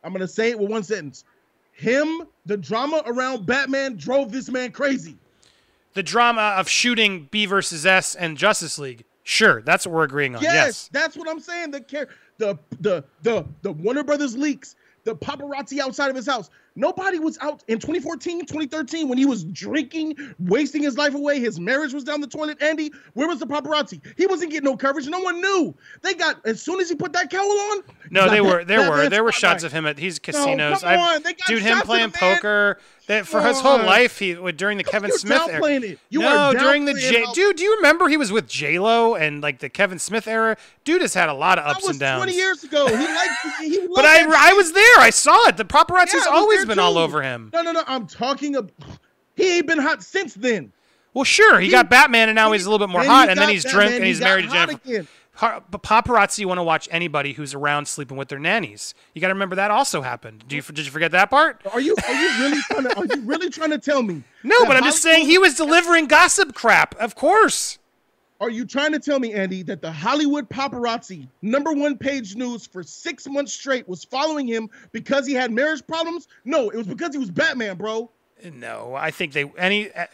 I'm gonna say it with one sentence. Him, the drama around Batman drove this man crazy. The drama of shooting B versus S and Justice League. Sure, that's what we're agreeing on. Yes, Yes. that's what I'm saying. The care, the the the the Warner Brothers leaks, the paparazzi outside of his house. Nobody was out in 2014, 2013 when he was drinking, wasting his life away. His marriage was down the toilet. Andy, where was the paparazzi? He wasn't getting no coverage. No one knew. They got as soon as he put that cowl on. No, they were there were there were shots of him at these casinos. come I've- on, they got dude, him playing poker. That for his whole life, he would during the Kevin You're Smith era. it. You no, during the J. how- Dude, do you remember he was with J Lo and like the Kevin Smith era? Dude has had a lot of ups was and downs. 20 years ago. He liked. He (laughs) But I, I was there. I saw it. The paparazzi's Yeah, always there been all over him. No, no, no. I'm talking about. He ain't been hot since then. Well, sure, he, He- got Batman, and now he- he's a little bit more hot, and then he's Batman, drunk, and he's he's married to Jennifer. again. Paparazzi want to watch anybody who's around sleeping with their nannies. You got to remember that also happened. Do you did you forget that part? Are you are you really trying to are you really trying to tell me? (laughs) No, but I'm just saying he was delivering gossip crap. Of course. Are you trying to tell me, Andy, that the Hollywood paparazzi number one page news for six months straight was following him because he had marriage problems? No, it was because he was Batman, bro. No, I think they any. Uh,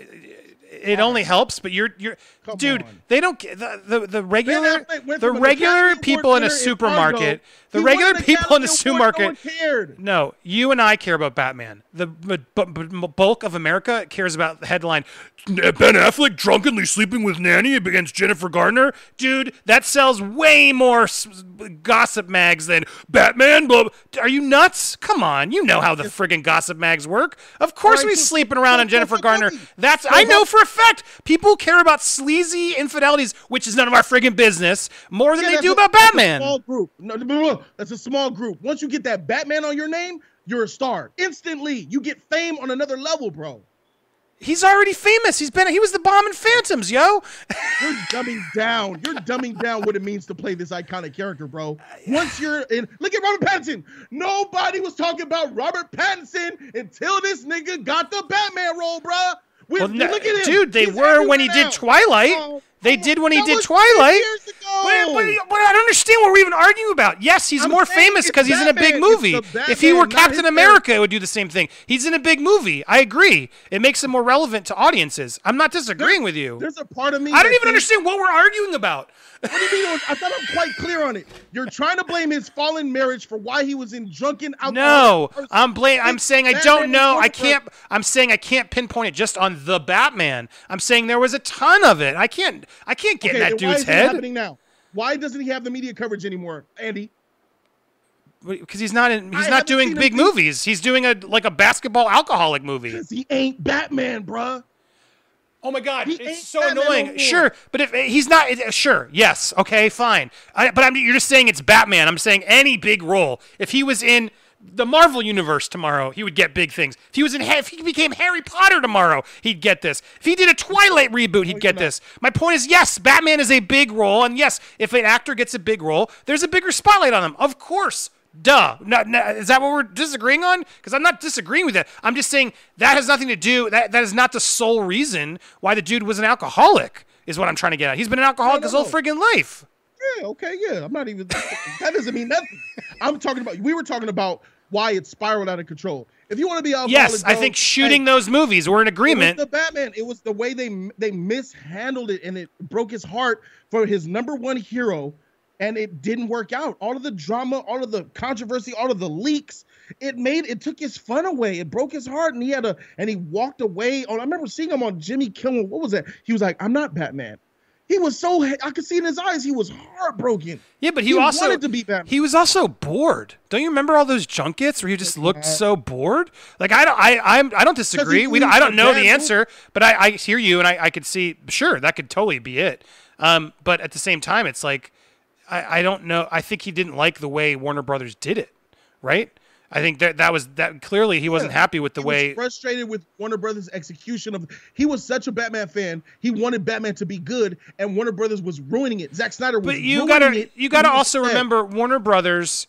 it only helps, but you're you're, Come dude. on. They don't the the, the regular the regular people in a supermarket. The regular people in a Academy Award, No one supermarket. No, you and I care about Batman. The bulk of America cares about the headline. Ben Affleck drunkenly sleeping with nanny against Jennifer Gardner. Dude, that sells way more s- gossip mags than Batman. Blah, blah. Are you nuts? Come on, you know how the friggin' gossip mags work. Of course we sleeping around on Jennifer Garner. That's I know for a fact people care about sleazy infidelities, which is none of our friggin' business, more than Yeah, they do a- about that's a Batman. small group. No, that's a small group. Once you get that Batman on your name, you're a star. Instantly, you get fame on another level, bro. He's already famous. He's been he was the bomb in Phantoms, yo. You're (laughs) dumbing down. You're dumbing down what it means to play this iconic character, bro. Once you're in, look at Robert Pattinson. Nobody was talking about Robert Pattinson until this nigga got the Batman role, bro. With, Well, no- look at him. dude, they He's were when he everywhere did. Twilight. Oh, They did when he that did Twilight. 10 Years ago. But, but, but I don't understand what we're even arguing about. Yes, he's I'm more famous because he's in a big movie. the If he were Captain America, it would do the same thing. He's in a big movie. I agree. It makes him more relevant to audiences. I'm not disagreeing with you. There's a part of me. I don't even thinks- understand what we're arguing about. What do you mean? I thought I'm quite clear on it. You're trying to blame his fallen marriage for why he was in drunken alcohol. No, I'm blame. I'm saying I don't know. I can't. I'm saying I can't pinpoint it just on the Batman. I'm saying there was a ton of it. I can't. I can't get in that then why dude's is it head happening now? Why doesn't he have the media coverage anymore, Andy? because he's not in. He's I not doing seen him big movies. He's doing a like a basketball alcoholic movie. Because he ain't Batman, bruh. Oh my god, He it's ain't so Batman annoying. more. Sure, but if he's not, sure, yes, okay, fine. I, but I'm, you're just saying it's Batman. I'm saying any big role. If he was in the Marvel universe tomorrow, he would get big things. If he was in, if he became Harry Potter tomorrow, he'd get this. If he did a Twilight reboot, he'd get this. My point is, yes, Batman is a big role, and yes, if an actor gets a big role, there's a bigger spotlight on him. Of course. Duh. No, no, is that what we're disagreeing on? Because I'm not disagreeing with that. I'm just saying that has nothing to do. That that is not the sole reason why the dude was an alcoholic. Is what I'm trying to get at. He's been an alcoholic his whole friggin' life. Yeah, okay, yeah. I'm not even. that doesn't mean nothing. I'm talking about. We were talking about why it spiraled out of control. If you want to be alcoholic, Yes, I think shooting hey, those movies. We're in It was agreement. the Batman. It was the way they they mishandled it, and it broke his heart for his number one hero, and it didn't work out. All of the drama, all of the controversy, all of the leaks, it made it took his fun away. It broke his heart, and he had a and he walked away. On I remember seeing him on Jimmy Kimmel. What was that? He was like, "I'm not Batman." He was so I could see in his eyes he was heartbroken. yeah, but he, he also wanted to be Batman. He was also bored. Don't you remember all those junkets where he just looked so bored? Like I don't, I, I'm, I don't disagree. We, I don't know the answer, but I, I hear you, and I, I could see. Sure, that could totally be it. Um, but at the same time, it's like, I, I don't know. I think he didn't like the way Warner Brothers did it. Right. I think that that was that clearly he wasn't Yeah. happy with the he way. was frustrated with Warner Brothers' execution of. He was such a Batman fan. He wanted Batman to be good, and Warner Brothers was ruining it. Zack Snyder was. But you ruining gotta it, you he was also sad. remember Warner Brothers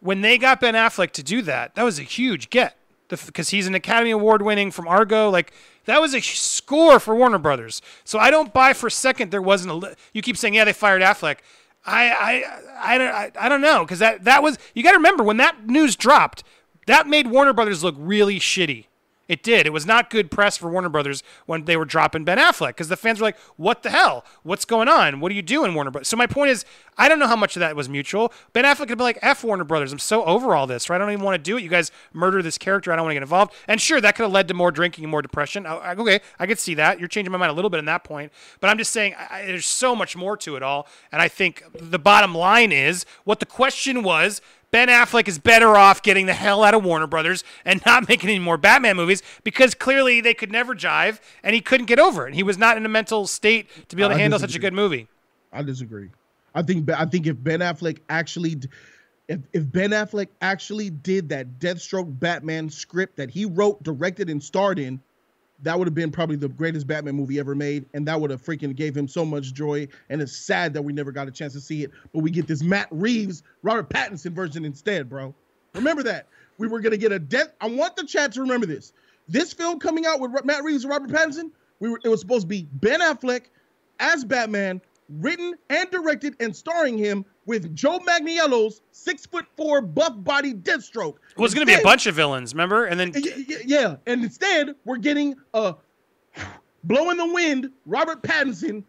when they got Ben Affleck to do that. That was a huge get because he's an Academy Award winning from Argo. Like that was a score for Warner Brothers. So I don't buy for a second there wasn't a. You keep saying yeah they fired Affleck. I I I don't I, I don't know because that that was you got to remember when that news dropped that made Warner Brothers look really shitty. It did. It was not good press for Warner Brothers when they were dropping Ben Affleck because the fans were like, "What the hell? What's going on? What are you doing, Warner Brothers?" So my point is, I don't know how much of that was mutual. Ben Affleck could be like, "F Warner Brothers. I'm so over all this. Right? I don't even want to do it. You guys murder this character. I don't want to get involved." And sure, that could have led to more drinking and more depression. I, I- okay, I could see that. You're changing my mind a little bit in that point, but I'm just saying I- there's so much more to it all. And I think the bottom line is what the question was. Ben Affleck is better off getting the hell out of Warner Brothers and not (laughs) making any more Batman movies because clearly they could never jive and he couldn't get over it. He was not in a mental state to be able to I handle such a good movie. I disagree. I think I think if Ben Affleck actually, if if Ben Affleck actually did that Deathstroke Batman script that he wrote, directed, and starred in, that would have been probably the greatest Batman movie ever made, and that would have freaking gave him so much joy. And it's sad that we never got a chance to see it, but we get this Matt Reeves, Robert Pattinson version instead, bro. Remember that we were gonna get a death. I want the chat to remember this. This film coming out with Matt Reeves and Robert Pattinson, we were it was supposed to be Ben Affleck as Batman, written and directed and starring him with Joe Manganiello's six foot four buff body Deathstroke. It was going to be a bunch of villains, remember? And then Yeah, and instead we're getting a uh, (sighs) blow in the wind Robert Pattinson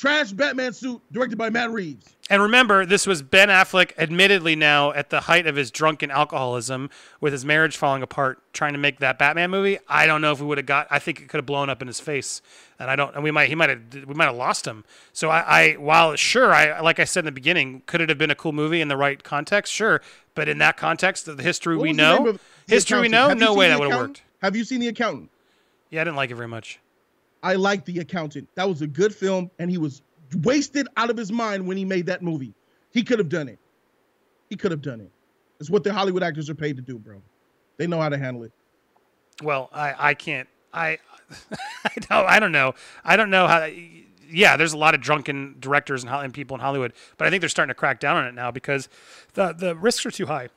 trash Batman suit directed by Matt Reeves. And remember, this was Ben Affleck, admittedly now at the height of his drunken alcoholism, with his marriage falling apart, trying to make that Batman movie. I don't know if we would have got. I think it could have blown up in his face, and I don't. And we might. He might have. We might have lost him. So I. I while sure, I like I said in the beginning, could it have been a cool movie in the right context? Sure, but in that context of the history What we was the name know, history we know, Have no way that would have worked. Have you seen the accountant? Yeah, I didn't like it very much. I like The Accountant. That was a good film, and he was wasted out of his mind when he made that movie. He could have done it. He could have done it. It's what the Hollywood actors are paid to do, bro. They know how to handle it. Well, I I can't I (laughs) I don't I don't know I don't know how. Yeah, there's a lot of drunken directors and, and people in Hollywood, but I think they're starting to crack down on it now because the the risks are too high.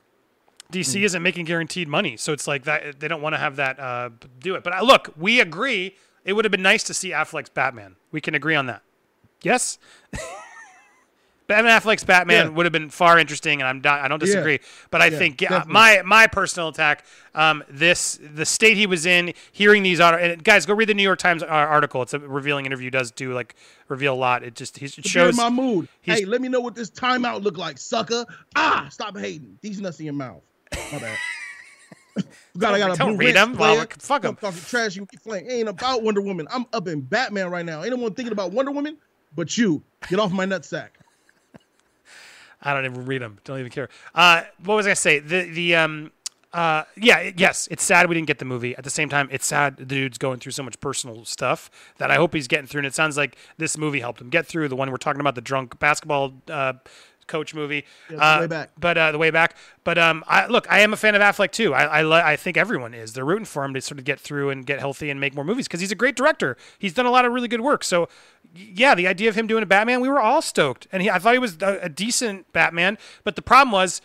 DC mm. isn't making guaranteed money, so it's like that they don't want to have that uh, do it. But I, look, we agree. It would have been nice to see Affleck's Batman. We can agree on that. Yes. (laughs) Ben Affleck's Batman yeah. would have been far interesting, and I'm not, I don't disagree. Yeah. But I yeah, think yeah, my my personal attack, um, this the state he was in, hearing these and guys, go read the New York Times uh, article. It's a revealing interview. Does do like reveal a lot. It just it shows my mood. Hey, let me know what this timeout look like, sucker. Ah, stop hating. These nuts in your mouth. My bad. God, I got a don't read them. Well, fuck them. Talking trash, you flank. Ain't about Wonder Woman. I'm up in Batman right now. Ain't no one thinking about Wonder Woman but you. Get off my nutsack. I don't even read them. Don't even care. Uh, what was I gonna say? The the um uh yeah yes it's sad we didn't get the movie. At the same time, it's sad the dude's going through so much personal stuff that I hope he's getting through. And it sounds like this movie helped him get through. The one we're talking about, the drunk basketball uh, coach movie. Yeah, uh, way back. But uh, the way back. But um, I, look, I am a fan of Affleck too. I I, I think everyone is. They're rooting for him to sort of get through and get healthy and make more movies because he's a great director. He's done a lot of really good work. So yeah, the idea of him doing a Batman, we were all stoked, and he, I thought he was a, a decent Batman. But the problem was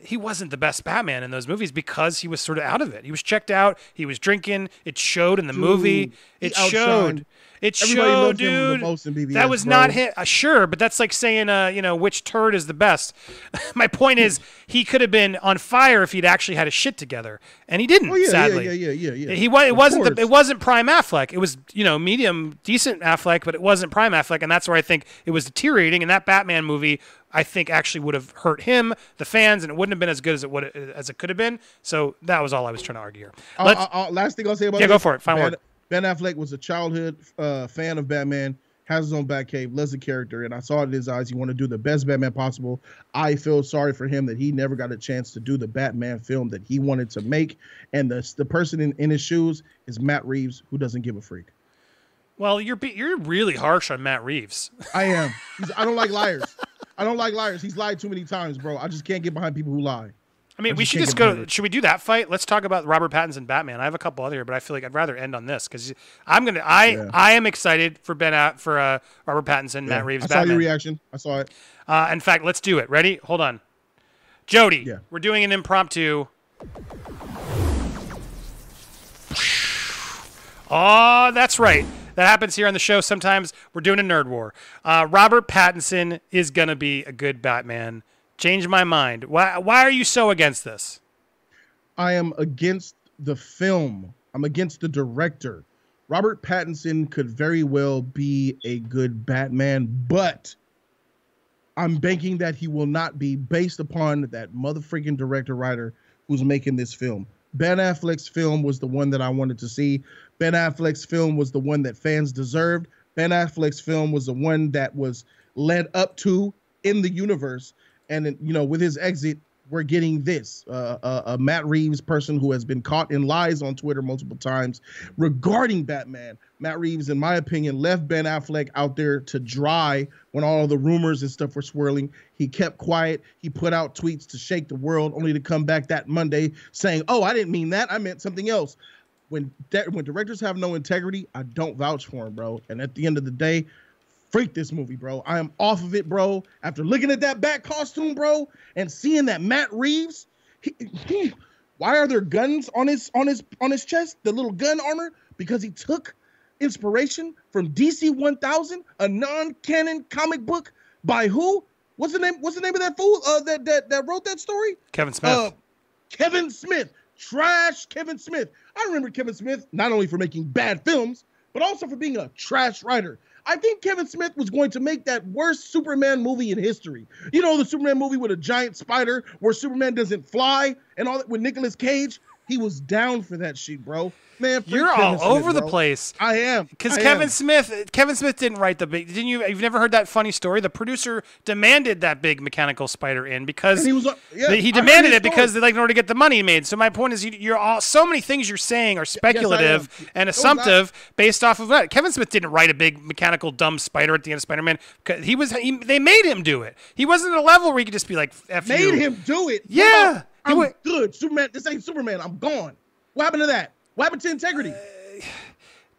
he wasn't the best Batman in those movies because he was sort of out of it. He was checked out. He was drinking. It showed in the Dude, movie. It showed. It showed, dude. BVS, that was bro. not him. Uh, sure, but that's like saying, uh, you know, which turd is the best. (laughs) My point is, he could have been on fire if he'd actually had his shit together, and he didn't. Oh, yeah, sadly, yeah, yeah, yeah, yeah. He was. It wasn't. The, it wasn't prime Affleck. It was, you know, medium, decent Affleck, but it wasn't prime Affleck, and that's where I think it was deteriorating. And that Batman movie, I think, actually would have hurt him, the fans, and it wouldn't have been as good as it would as it could have been. So that was all I was trying to argue here. Uh, uh, last thing I'll say about yeah, this, go for it. Final word. Ben Affleck was a childhood uh, fan of Batman, has his own Batcave, loves the character, and I saw it in his eyes. He wanted to do the best Batman possible. I feel sorry for him that he never got a chance to do the Batman film that he wanted to make. And the the person in, in his shoes is Matt Reeves, who doesn't give a freak. Well, you're you're really harsh on Matt Reeves. I am. He's, I don't like liars. I don't like liars. He's lied too many times, bro. I just can't get behind people who lie. I mean, we should just go. Should we do that fight? Let's talk about Robert Pattinson Batman. I have a couple other here, but I feel like I'd rather end on this because I'm gonna. I yeah. I am excited for Ben at for uh, Robert Pattinson, yeah. Matt Reeves. I Batman. saw your reaction. I saw it. Uh, in fact, let's do it. Ready? Hold on, Jody. Yeah. We're doing an impromptu. Oh, that's right. That happens here on the show. Sometimes we're doing a nerd war. Uh, Robert Pattinson is gonna be a good Batman. Change my mind. Why why are you so against this? I am against the film. I'm against the director. Robert Pattinson could very well be a good Batman, but I'm banking that he will not be based upon that motherfucking director writer who's making this film. Ben Affleck's film was the one that I wanted to see. Ben Affleck's film was the one that fans deserved. Ben Affleck's film was the one that was led up to in the universe and you know with his exit we're getting this uh, uh, a Matt Reeves person who has been caught in lies on Twitter multiple times regarding Batman. Matt Reeves, in my opinion, left Ben Affleck out there to dry when all the rumors and stuff were swirling. He kept quiet. He put out tweets to shake the world, only to come back that Monday saying, "Oh, I didn't mean that. I meant something else." When de- when directors have no integrity, I don't vouch for him, bro. And at the end of the day, freak this movie, bro. I am off of it, bro. After looking at that bat costume, bro, and seeing that Matt Reeves, he, he, why are there guns on his on his on his chest? The little gun armor because he took inspiration from DC 1000, a non-canon comic book by who? What's the name? What's the name of that fool uh, that that that wrote that story? Kevin Smith. Uh, Kevin Smith. Trash Kevin Smith. I remember Kevin Smith not only for making bad films, but also for being a trash writer. I think Kevin Smith was going to make that worst Superman movie in history. You know, the Superman movie with a giant spider where Superman doesn't fly and all that with Nicolas Cage. He was down for that shit, bro. Man, You're Kevin all Smith, over the place. I am Because Kevin am. Smith, Kevin Smith didn't write the big. Didn't you? You've never heard that funny story? The producer demanded that big mechanical spider in because And he was, uh, yeah, he demanded it because they like in order to get the money made. So my point is, you, you're all so many things you're saying are speculative am. and assumptive based off of that. Kevin Smith didn't write a big mechanical dumb spider at the end of Spider-Man. 'Cause He was he, they made him do it. He wasn't at a level where he could just be like, F made you. him do it. Yeah, I'm wa- good. Superman. This ain't Superman. I'm gone. What happened to that? What happened to integrity? Uh,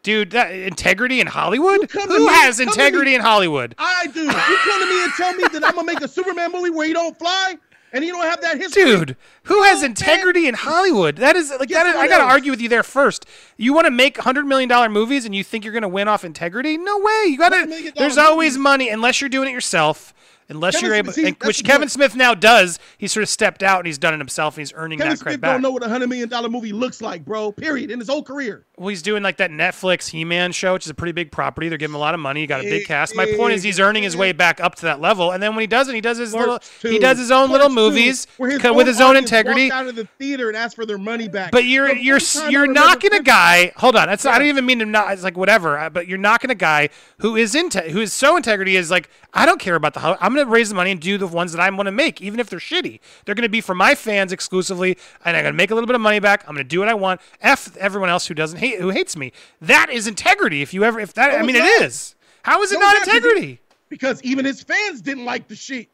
dude, that integrity in Hollywood? Who me- has integrity me- in Hollywood? I do. You come to me and tell me that I'm gonna make a Superman movie where he don't fly and he don't have that history. Dude, who has Oh, man. integrity in Hollywood? That is like Get that. Is, I got to else. argue with you there first. You want to make hundred million dollar movies and you think you're going to win off integrity? No way. You got $100 to. million There's movies. always money unless you're doing it yourself. Unless Kevin you're Smith- able, see, and- which Kevin point. Smith now does. He's sort of stepped out and he's done it himself and he's earning Kevin that credit back. don't know what a hundred million dollar movie looks like, bro. Period. In his whole career. Well, he's doing like that Netflix He-Man show, which is a pretty big property. They're giving him a lot of money. He got a big cast. My point is, he's earning his way back up to that level. And then when he does it, he does his little, Parts he does his own little Parts two, movies his with his own integrity. out of the theater and asked for their money back. But you're The you're you're knocking a guy. Hold on, that's I don't even mean to not. It's like whatever. But you're knocking a guy who is into who is so integrity is like I don't care about the. I'm going to raise the money and do the ones that I want to make, even if they're shitty. They're going to be for my fans exclusively, and I'm going to make a little bit of money back. I'm going to do what I want. F everyone else who doesn't hate who hates me. That is integrity. If you ever if that I mean it's it not. is. How is it No, not it's not, 'cause he- integrity? because even his fans didn't like the shit.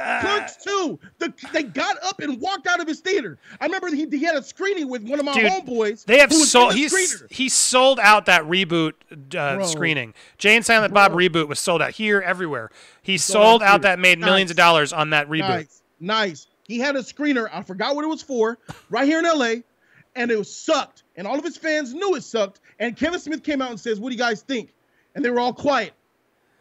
Uh, Clerks too. The, they got up and walked out of his theater. I remember he, he had a screening with one of my Dude, homeboys. They have sold. the He's he sold out that reboot uh, screening. Jay and Silent Bob reboot was sold out here, everywhere. He sold sold, out out that made millions of dollars on that reboot. Nice, nice. He had a screener. I forgot what it was for. Right here in L.A. and it was sucked. And all of his fans knew it sucked. And Kevin Smith came out and says, "What do you guys think?" And they were all quiet.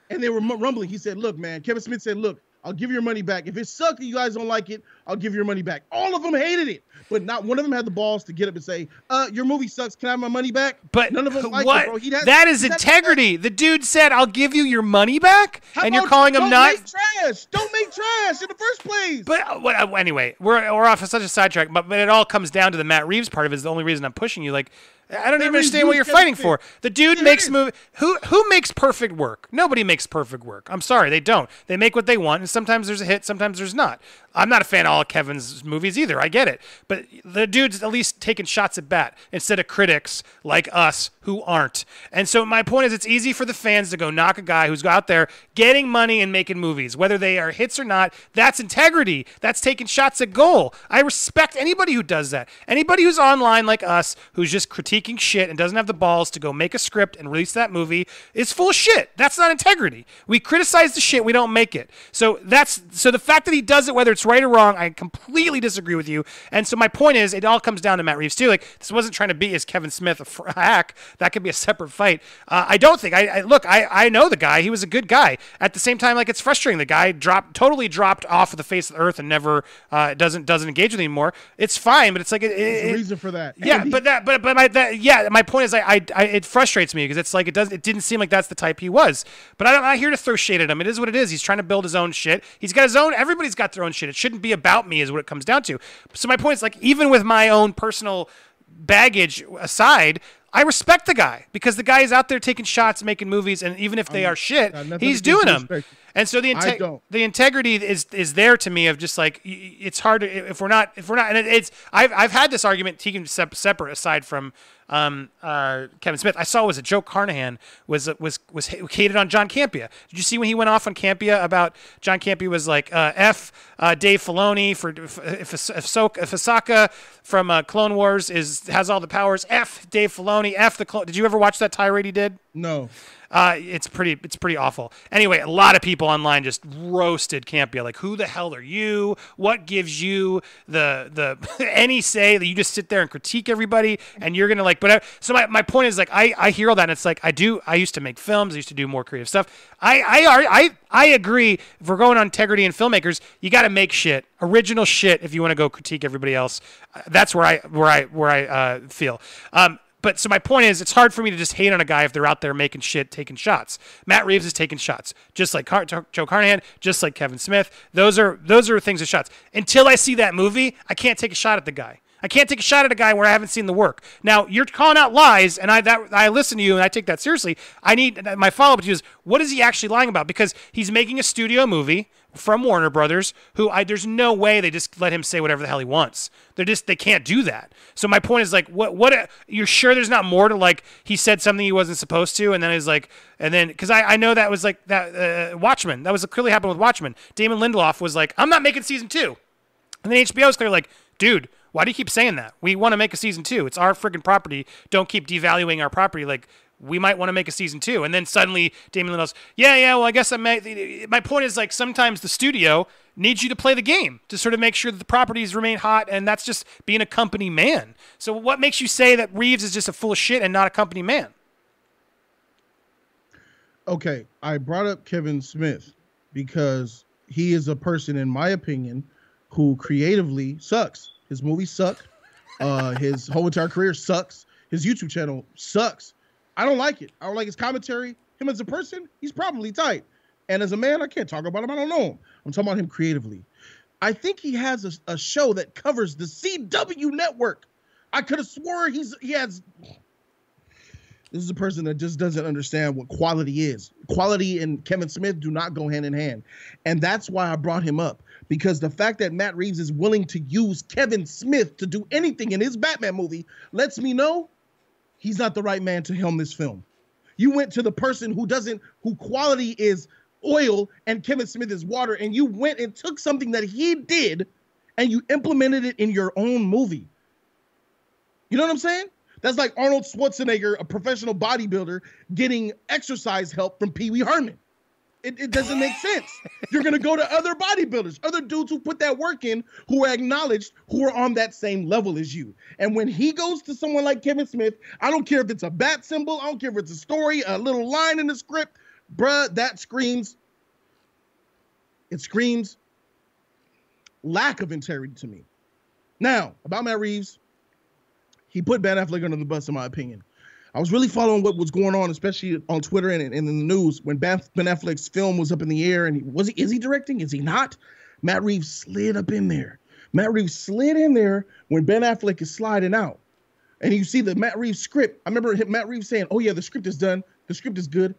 And they were rumbling. He said, "Look, man." Kevin Smith said, "Look, I'll give your money back. If it sucked and you guys don't like it, I'll give your money back." All of them hated it, but not one of them had the balls to get up and say, "Uh, your movie sucks. Can I have my money back?" But none of them liked what? it, bro. Had- that is integrity. The dude said, "I'll give you your money back," How and you're calling him don't. Make trash. Don't make trash in the first place. But uh, what, uh, anyway, we're we're off of such a sidetrack. But but it all comes down to the Matt Reeves part of it. Is the only reason I'm pushing you. Like I don't even understand what you're fighting for. The dude makes movie. Who who makes perfect work? Nobody makes perfect work. I'm sorry, they don't. They make what they want, and sometimes there's a hit, sometimes there's not. I'm not a fan of all of Kevin's movies either. I get it, but the dude's at least taking shots at bat instead of critics like us who aren't. And so my point is, it's easy for the fans to go knock a guy who's out there getting money and making movies, whether they are hits or not. That's integrity. That's taking shots at goal. I respect anybody who does that. Anybody who's online like us, who's just critiquing shit and doesn't have the balls to go make a script and release that movie, is full of shit. That's not integrity. We criticize the shit, we don't make it. So that's so the fact that he does it, whether it's right or wrong, I completely disagree with you. And so my point is, it all comes down to Matt Reeves too. Like this wasn't trying to be as Kevin Smith a fr- hack. That could be a separate fight. Uh, I don't think. I, I look. I I know the guy. He was a good guy. At the same time, like it's frustrating. The guy dropped totally dropped off of the face of the earth and never uh, doesn't doesn't engage with anymore. It's fine, but it's like it, it, a reason for that. yeah, And he- but that, but but my that, yeah, my point is, I, I, I it frustrates me because it's like it does, it didn't seem like that's the type he was. But I, I'm not here to throw shade at him. It is what it is. He's trying to build his own shit. He's got his own. Everybody's got their own shit. It shouldn't be about me, is what it comes down to. So my point is, like, even with my own personal baggage aside. I respect the guy because the guy is out there taking shots, making movies, and even if they are shit, he's doing them. And so the inte- the integrity is is there to me of just like it's hard to if we're not if we're not and it, it's I've I've had this argument taken separate aside from um, uh, Kevin Smith. I saw was that Joe Carnahan was was was hated on John Campea. Did you see when he went off on Campea about John Campea was like uh, f uh, Dave Filoni for if if, if, so, if Ahsoka from uh, Clone Wars is has all the powers f Dave Filoni f the clone. Did you ever watch that tirade he did? no. Uh, it's pretty it's pretty awful. Anyway, a lot of people online just roasted Campea. Like, who the hell are you? What gives you the the (laughs) any say that you just sit there and critique everybody and you're gonna like? But I, so my, my point is like I, I hear all that and it's like I do I used to make films. I used to do more creative stuff. I I I I agree. If we're going on integrity and filmmakers, you got to make shit original shit if you want to go critique everybody else. Uh, That's where I where I where I uh, feel. Um, but so my point is, it's hard for me to just hate on a guy if they're out there making shit, taking shots. Matt Reeves is taking shots, just like Car- Joe Carnahan, just like Kevin Smith. Those are those are things of shots. Until I see that movie, I can't take a shot at the guy. I can't take a shot at a guy where I haven't seen the work. Now you're calling out lies, and I that I listen to you and I take that seriously. I need my follow up to you is what is he actually lying about? Because he's making a studio movie from Warner Brothers, who I there's no way they just let him say whatever the hell he wants. They're just they can't do that. So my point is like, what what you're sure there's not more to like he said something he wasn't supposed to, and then he's like, and then because I I know that was like that uh, Watchmen that was clearly happened with Watchmen. Damon Lindelof was like, I'm not making season two, and then HBO was clearly like, dude. Why do you keep saying that? We want to make a season two. It's our friggin' property. Don't keep devaluing our property. Like we might want to make a season two. And then suddenly Damon Lindelof's, yeah, yeah. Well, I guess I may. My point is like sometimes the studio needs you to play the game to sort of make sure that the properties remain hot, and that's just being a company man. So what makes you say that Reeves is just a full of shit and not a company man? Okay, I brought up Kevin Smith because he is a person, in my opinion, who creatively sucks. His movies suck. Uh, his whole entire career sucks. His YouTube channel sucks. I don't like it. I don't like his commentary. Him as a person, he's probably tight. And as a man, I can't talk about him. I don't know him. I'm talking about him creatively. I think he has a, a show that covers the CW network. I could have swore he's he has. This is a person that just doesn't understand what quality is. Quality and Kevin Smith do not go hand in hand, and that's why I brought him up because the fact that Matt Reeves is willing to use Kevin Smith to do anything in his Batman movie lets me know he's not the right man to helm this film. You went to the person who doesn't, who quality is oil and Kevin Smith is water, and you went and took something that he did and you implemented it in your own movie. You know what I'm saying? That's like Arnold Schwarzenegger, a professional bodybuilder, getting exercise help from Pee Wee Herman. It, it doesn't make sense. You're gonna go to other bodybuilders, other dudes who put that work in, who are acknowledged, who are on that same level as you. And when he goes to someone like Kevin Smith, I don't care if it's a bat symbol, I don't care if it's a story, a little line in the script, bruh, that screams. It screams lack of integrity to me. Now, about Matt Reeves, he put Ben Affleck under the bus, in my opinion. I was really following what was going on, especially on Twitter and, and in the news when Ben Affleck's film was up in the air. And he, was he is he directing? Is he not? Matt Reeves slid up in there. Matt Reeves slid in there when Ben Affleck is sliding out, and you see the Matt Reeves script. I remember Matt Reeves saying, "Oh yeah, the script is done. The script is good."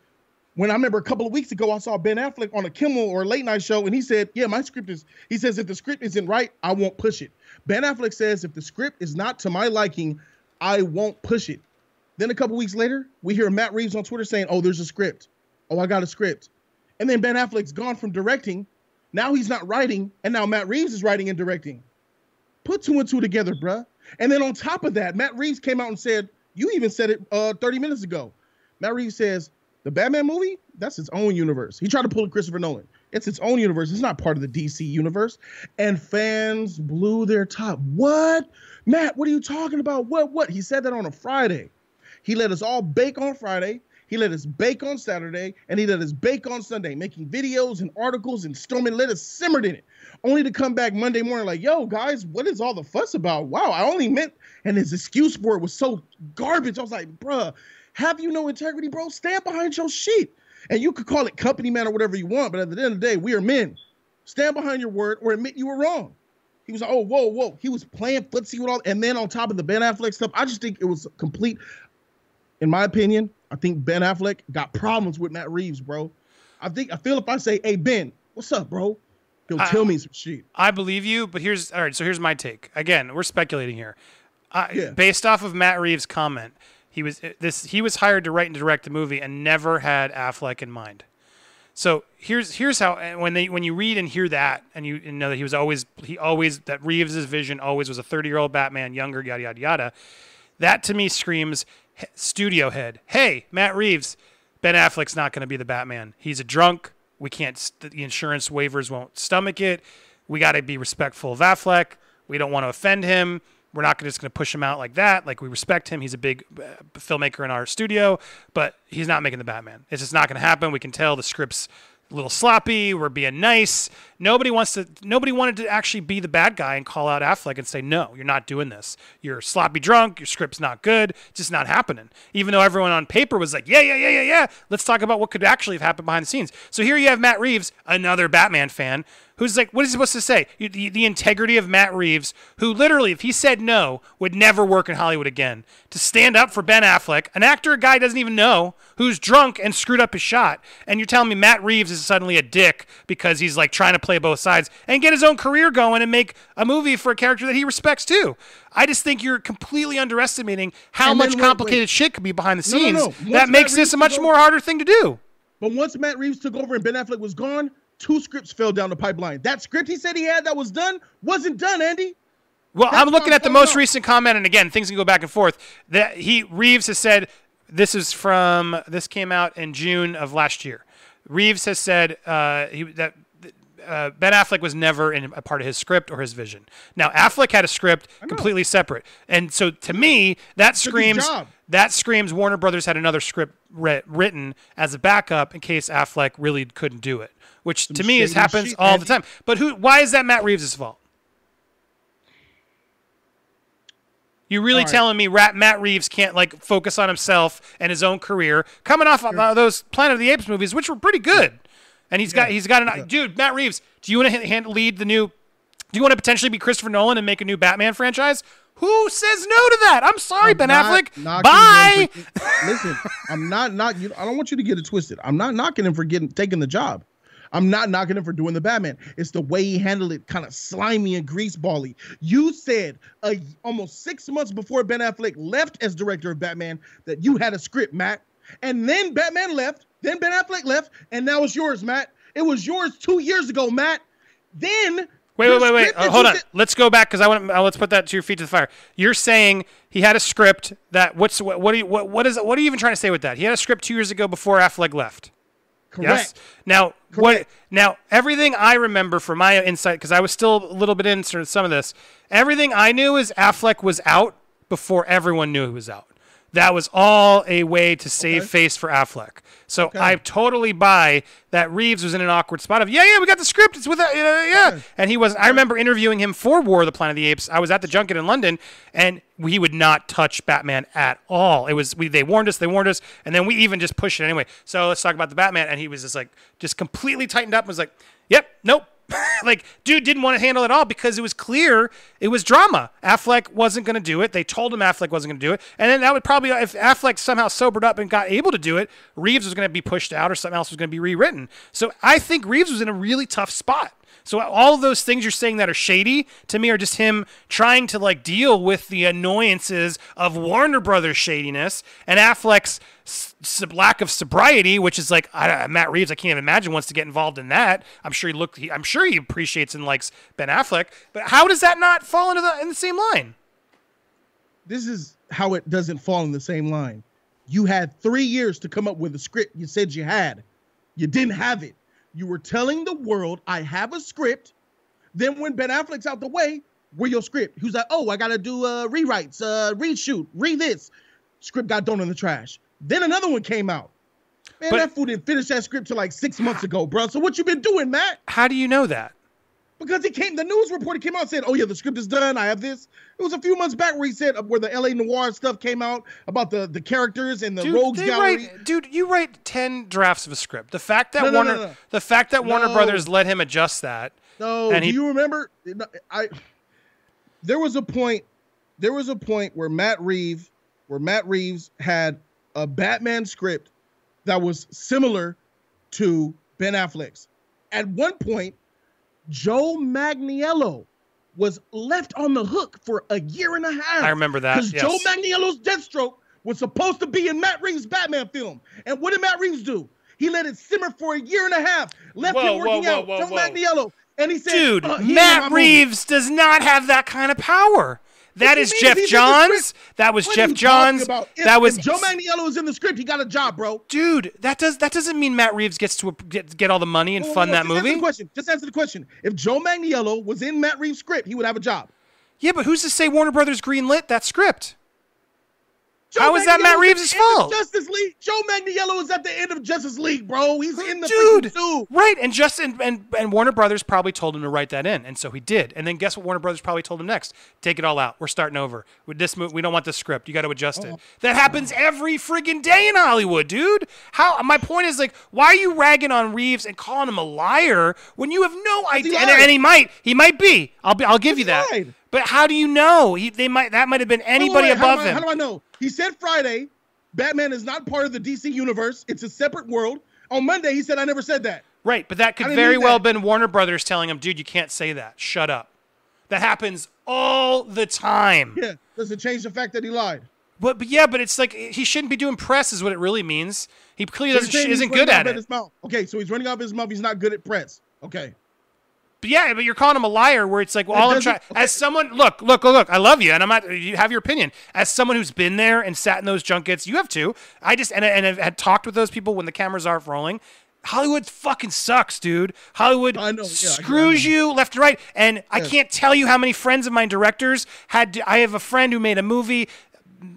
When I remember a couple of weeks ago, I saw Ben Affleck on a Kimmel or a late night show, and he said, "Yeah, my script is." He says, "If the script isn't right, I won't push it." Ben Affleck says, "If the script is not to my liking, I won't push it." Then a couple weeks later, we hear Matt Reeves on Twitter saying, "Oh, there's a script. Oh, I got a script." And then Ben Affleck's gone from directing. Now he's not writing, and now Matt Reeves is writing and directing. Put two and two together, bruh. And then on top of that, Matt Reeves came out and said, "You even said it uh, 30 minutes ago." Matt Reeves says, "The Batman movie, that's its own universe." He tried to pull a Christopher Nolan. It's its own universe. It's not part of the DC universe. And fans blew their top. What? Matt, what are you talking about? What? What? He said that on a Friday. He let us all bake on Friday. He let us bake on Saturday, and he let us bake on Sunday, making videos and articles and storming. Let us simmered in it, only to come back Monday morning like, "Yo, guys, what is all the fuss about? Wow, I only meant." And his excuse for it was so garbage. I was like, "Bruh, have you no integrity, bro? Stand behind your shit." And you could call it company man or whatever you want, but at the end of the day, we are men. Stand behind your word or admit you were wrong. He was like, oh, whoa, whoa. He was playing footsie with all, and then on top of the Ben Affleck stuff, I just think it was complete in my opinion, I think Ben Affleck got problems with Matt Reeves, bro. I think I feel if I say, "Hey Ben, what's up, bro?" He'll I, tell me some shit. I believe you, but here's all right. So here's my take. Again, we're speculating here. I, yeah. Based off of Matt Reeves' comment, he was eh, this. He was hired to write and direct the movie, and never had Affleck in mind. So here's here's how eh, when they when you read and hear that, and you, know that he was always he always that Reeves' vision always was a 30 year old Batman, younger, yada yada yada. That to me screams studio head. Hey, Matt Reeves, Ben Affleck's not going to be the Batman. He's a drunk. We can't. The insurance waivers won't stomach it. We got to be respectful of Affleck. We don't want to offend him. We're not just going to push him out like that. Like we respect him. He's a big uh, filmmaker in our studio, but he's not making the Batman. It's just not going to happen. We can tell the script's little sloppy. We're being nice. Nobody wants to. Nobody wanted to actually be the bad guy and call out Affleck and say, "No, you're not doing this. You're sloppy drunk. Your script's not good. It's just not happening." Even though everyone on paper was like, "Yeah, yeah, yeah, yeah, yeah." Let's talk about what could actually have happened behind the scenes. So here you have Matt Reeves, another Batman fan, who's like, what is he supposed to say? The, the integrity of Matt Reeves, who literally, if he said no, would never work in Hollywood again. To stand up for Ben Affleck, an actor a guy doesn't even know, who's drunk and screwed up his shot, and you're telling me Matt Reeves is suddenly a dick because he's like trying to play both sides and get his own career going and make a movie for a character that he respects too. I just think you're completely underestimating how And much wait, wait. complicated shit could be behind the No, no, scenes. no. Once That Matt makes Reeves this a much more harder thing to do. But once Matt Reeves took over and Ben Affleck was gone, two scripts fell down the pipeline. That script he said he had that was done wasn't done, Andy. Well, That's I'm looking at the most recent comment, and again, things can go back and forth. That he Reeves has said this is from this came out in June of last year. Reeves has said uh, he, that uh, Ben Affleck was never in a part of his script or his vision. Now Affleck had a script completely separate, and so to me that screams that screams Warner Brothers had another script writ- written as a backup in case Affleck really couldn't do it. Which to me is happens shit, all Andy. the time. But who? Why is that Matt Reeves' fault? You really All right. telling me Rat, Matt Reeves can't like focus on himself and his own career, coming off of uh, those Planet of the Apes movies, which were pretty good, and he's got he's got an dude. Matt Reeves, do you want to hand, lead the new? Do you want to potentially be Christopher Nolan and make a new Batman franchise? Who says no to that? I'm sorry, Ben not Affleck. Bye. for- listen, I'm not not. You, I don't want you to get it twisted. I'm not knocking him for getting taking the job. I'm not knocking him for doing the Batman. It's the way he handled it, kind of slimy and greasebally. You said uh, almost six months before Ben Affleck left as director of Batman that you had a script, Matt. And then Batman left. Then Ben Affleck left, and now it's yours, Matt. It was yours two years ago, Matt. Then Wait, wait, wait, wait. Uh, hold on. said- Let's go back because I want. Uh, let's put that to your feet to the fire. You're saying he had a script that. What's what? What you? What, what is? What are you even trying to say with that? He had a script two years ago before Affleck left. Correct. Yes. Now, what? Now, everything I remember from my insight, because I was still a little bit in sort of some of this. Everything I knew is Affleck was out before everyone knew he was out. That was all a way to save Okay. face for Affleck. So I totally buy that Reeves was in an awkward spot of yeah, yeah, we got the script. It's with uh, yeah, and he wasn't. I remember interviewing him for War of the Planet of the Apes. I was at the junket in London, and he would not touch Batman at all. It was we they warned us, they warned us, and then we even just pushed it anyway. So let's talk about the Batman, and he was just like just completely tightened up. and Was like, yep, nope. (laughs) like, dude didn't want to handle it all because it was clear it was drama. Affleck wasn't going to do it. They told him Affleck wasn't going to do it. And then that would probably, if Affleck somehow sobered up and got able to do it, Reeves was going to be pushed out or something else was going to be rewritten. So I think Reeves was in a really tough spot. So all those things you're saying that are shady to me are just him trying to like deal with the annoyances of Warner Brothers shadiness and Affleck's s- lack of sobriety, which is like I, uh, Matt Reeves. I can't even imagine wants to get involved in that. I'm sure he looked. He, I'm sure he appreciates and likes Ben Affleck. But how does that not fall into the in the same line? this is how it doesn't fall in the same line. You had three years to come up with a script you said you had. You didn't have it. You were telling the world, I have a script. Then when Ben Affleck's out the way, where your script? He was like, oh, I gotta do uh, rewrites, uh, reshoot, read this. Script got thrown in the trash. Then another one came out. Man, But- that fool didn't finish that script till like six months ago, bro. So what you been doing, Matt? How do you know that? Because he came, the news reporter came out and said, "Oh yeah, the script is done. I have this." It was a few months back where he said where the L.A. Noir stuff came out about the the characters and the Dude, rogues gallery. write, dude, you write ten drafts of a script. The fact that No, no, Warner, no, the fact that Warner Brothers let him adjust that. No, And do he- you remember? I there was a point. There was a point where Matt Reeves, where Matt Reeves had a Batman script that was similar to Ben Affleck's. At one point, Joe Manganiello was left on the hook for a year and a half. I remember that, because yes. Joe Manganiello's Deathstroke was supposed to be in Matt Reeves' Batman film. And what did Matt Reeves do? He let it simmer for a year and a half, left Whoa, him working whoa, whoa, out. Joe. Manganiello, and he said, Dude, uh, he Matt my movie. Reeves does not have that kind of power. That is? Geoff He's in the Johns. That was What Geoff Johns. about? If- That was Joe Manganiello is in the script. He got a job, bro. dude. That does that doesn't mean Matt Reeves gets to get get all the money and fund that just Answer movie. the question. Just answer the question. If Joe Manganiello was in Matt Reeves' script, he would have a job. Yeah, but who's to say Warner Brothers greenlit that script? Joe How is that Matt Reeves' at the end of fault? Justice League. Joe Manganiello is at the end of Justice League, bro. He's in the Dude, suit. right? And Justin and, and Warner Brothers probably told him to write that in, and so he did. And then guess what? Warner Brothers probably told him next: take it all out. We're starting over with this. Mo- we don't want the script. You got to adjust Oh. it. That happens every friggin' day in Hollywood, dude. How? My point is like, why are you ragging on Reeves and calling him a liar when you have no idea? And, and he might, he might be. I'll be, I'll give you that. But how do you know? He, they might. That might have been Wait, wait, anybody wait, how above I- him. How do I know? He said Friday, Batman is not part of the DC universe. It's a separate world. On Monday, he said, I never said that. Right, but that could very well that. been Warner Brothers telling him, dude, you can't say that. Shut up. That happens all the time. Yeah. Does it change the fact that he lied? But, but yeah, but it's like he shouldn't be doing press, is what it really means. He clearly So doesn't, you're saying he's isn't good at it. His mouth. Okay, so he's running off his mouth. He's not good at press. Okay. But yeah, but you're calling him a liar. Where it's like, well, all I'm trying as someone look, look, look, look. I love you, and I'm not. You have your opinion. As someone who's been there and sat in those junkets, you have too. I just and and had talked with those people when the cameras aren't rolling. Hollywood fucking sucks, dude. Hollywood know, yeah, screws you left and right. And I can't tell you how many friends of mine directors had. To, I have a friend who made a movie.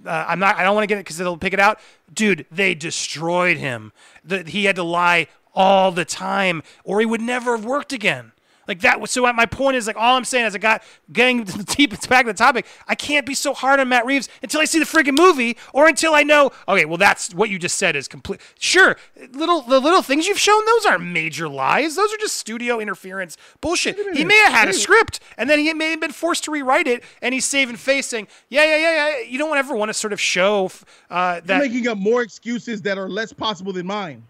Uh, I'm not. I don't want to get it because it'll pick it out, dude. They destroyed him. The, he had to lie all the time, or he would never have worked again. Like that was so. My point is like all I'm saying is I got getting (laughs) deep back to the topic. I can't be so hard on Matt Reeves until I see the freaking movie, or until I know. Okay, well that's what you just said is complete. Sure, little the little things you've shown those aren't major lies. Those are just studio interference bullshit. He may have had a script, and then he may have been forced to rewrite it, and he's saving face saying, "Yeah, yeah, yeah, yeah." You don't ever want to sort of show uh, You're making up more excuses that are less possible than mine.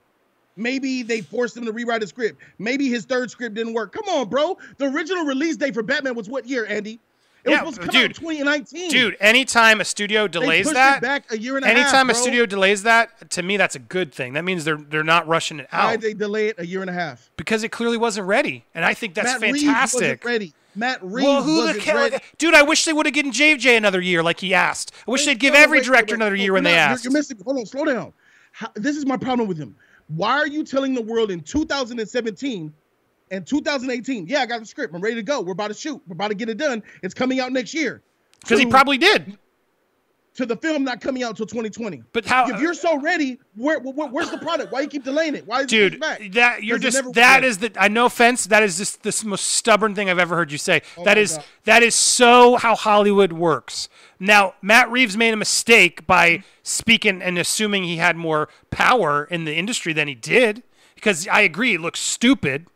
Maybe they forced him to rewrite a script. Maybe his third script didn't work. Come on, bro. The original release date for Batman was what year, Andy? It Yeah, was supposed to come dude. 2019. Dude, anytime a studio delays that, it back a year and a half. anytime a studio delays that, to me that's a good thing. That means they're they're not rushing it out. Why they delay it a year and a half? because it clearly wasn't ready, and I think that's Matt Reeves fantastic. wasn't ready. Matt Reeves well, who wasn't hell? ready. Dude, I wish they would have given JJ another year like he asked. I wish Wait, they'd give no, every wait, director wait, another year when We're they not- you're- asked. You're, missing. Hold on, slow down. How, this is my problem with him. Why are you telling the world in 2017 and 2018? Yeah, I got the script. I'm ready to go. We're about to shoot. We're about to get it done. It's coming out next year. Because he probably did. To the film not coming out until 2020. But how- If you're so ready, where, where where's the product? Why you keep delaying it? Why is Dude, pushed back? that you're just that is the I no offense, that is just the most stubborn thing I've ever heard you say. Oh that Oh my is God. that is so how Hollywood works. Now, Matt Reeves made a mistake by mm-hmm. speaking and assuming he had more power in the industry than he did. Because I agree, it looks stupid.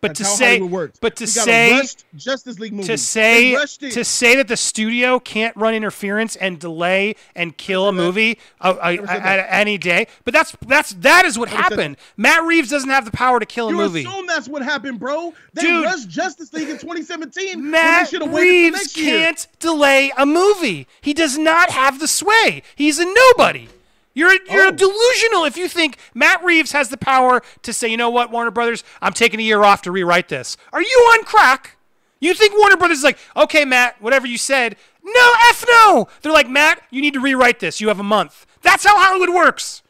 But That's to say, but to We got a say, Justice League movie. to say They rushed it. to say that the studio can't run interference and delay and kill a movie uh, uh, at, any day, but that's that's that is what happened. Matt Reeves doesn't have the power to kill a you movie. assume that's what happened, bro. They Dude. rushed Justice League in 2017. when Matt should have waited till Reeves can't delay a movie. He does not have the sway. He's a nobody. You're you're Oh. delusional if you think Matt Reeves has the power to say, you know what, Warner Brothers, I'm taking a year off to rewrite this. Are you on crack? You think Warner Brothers is like, okay, Matt, whatever you said. No, F no. They're like, Matt, you need to rewrite this. You have a month. That's how Hollywood works.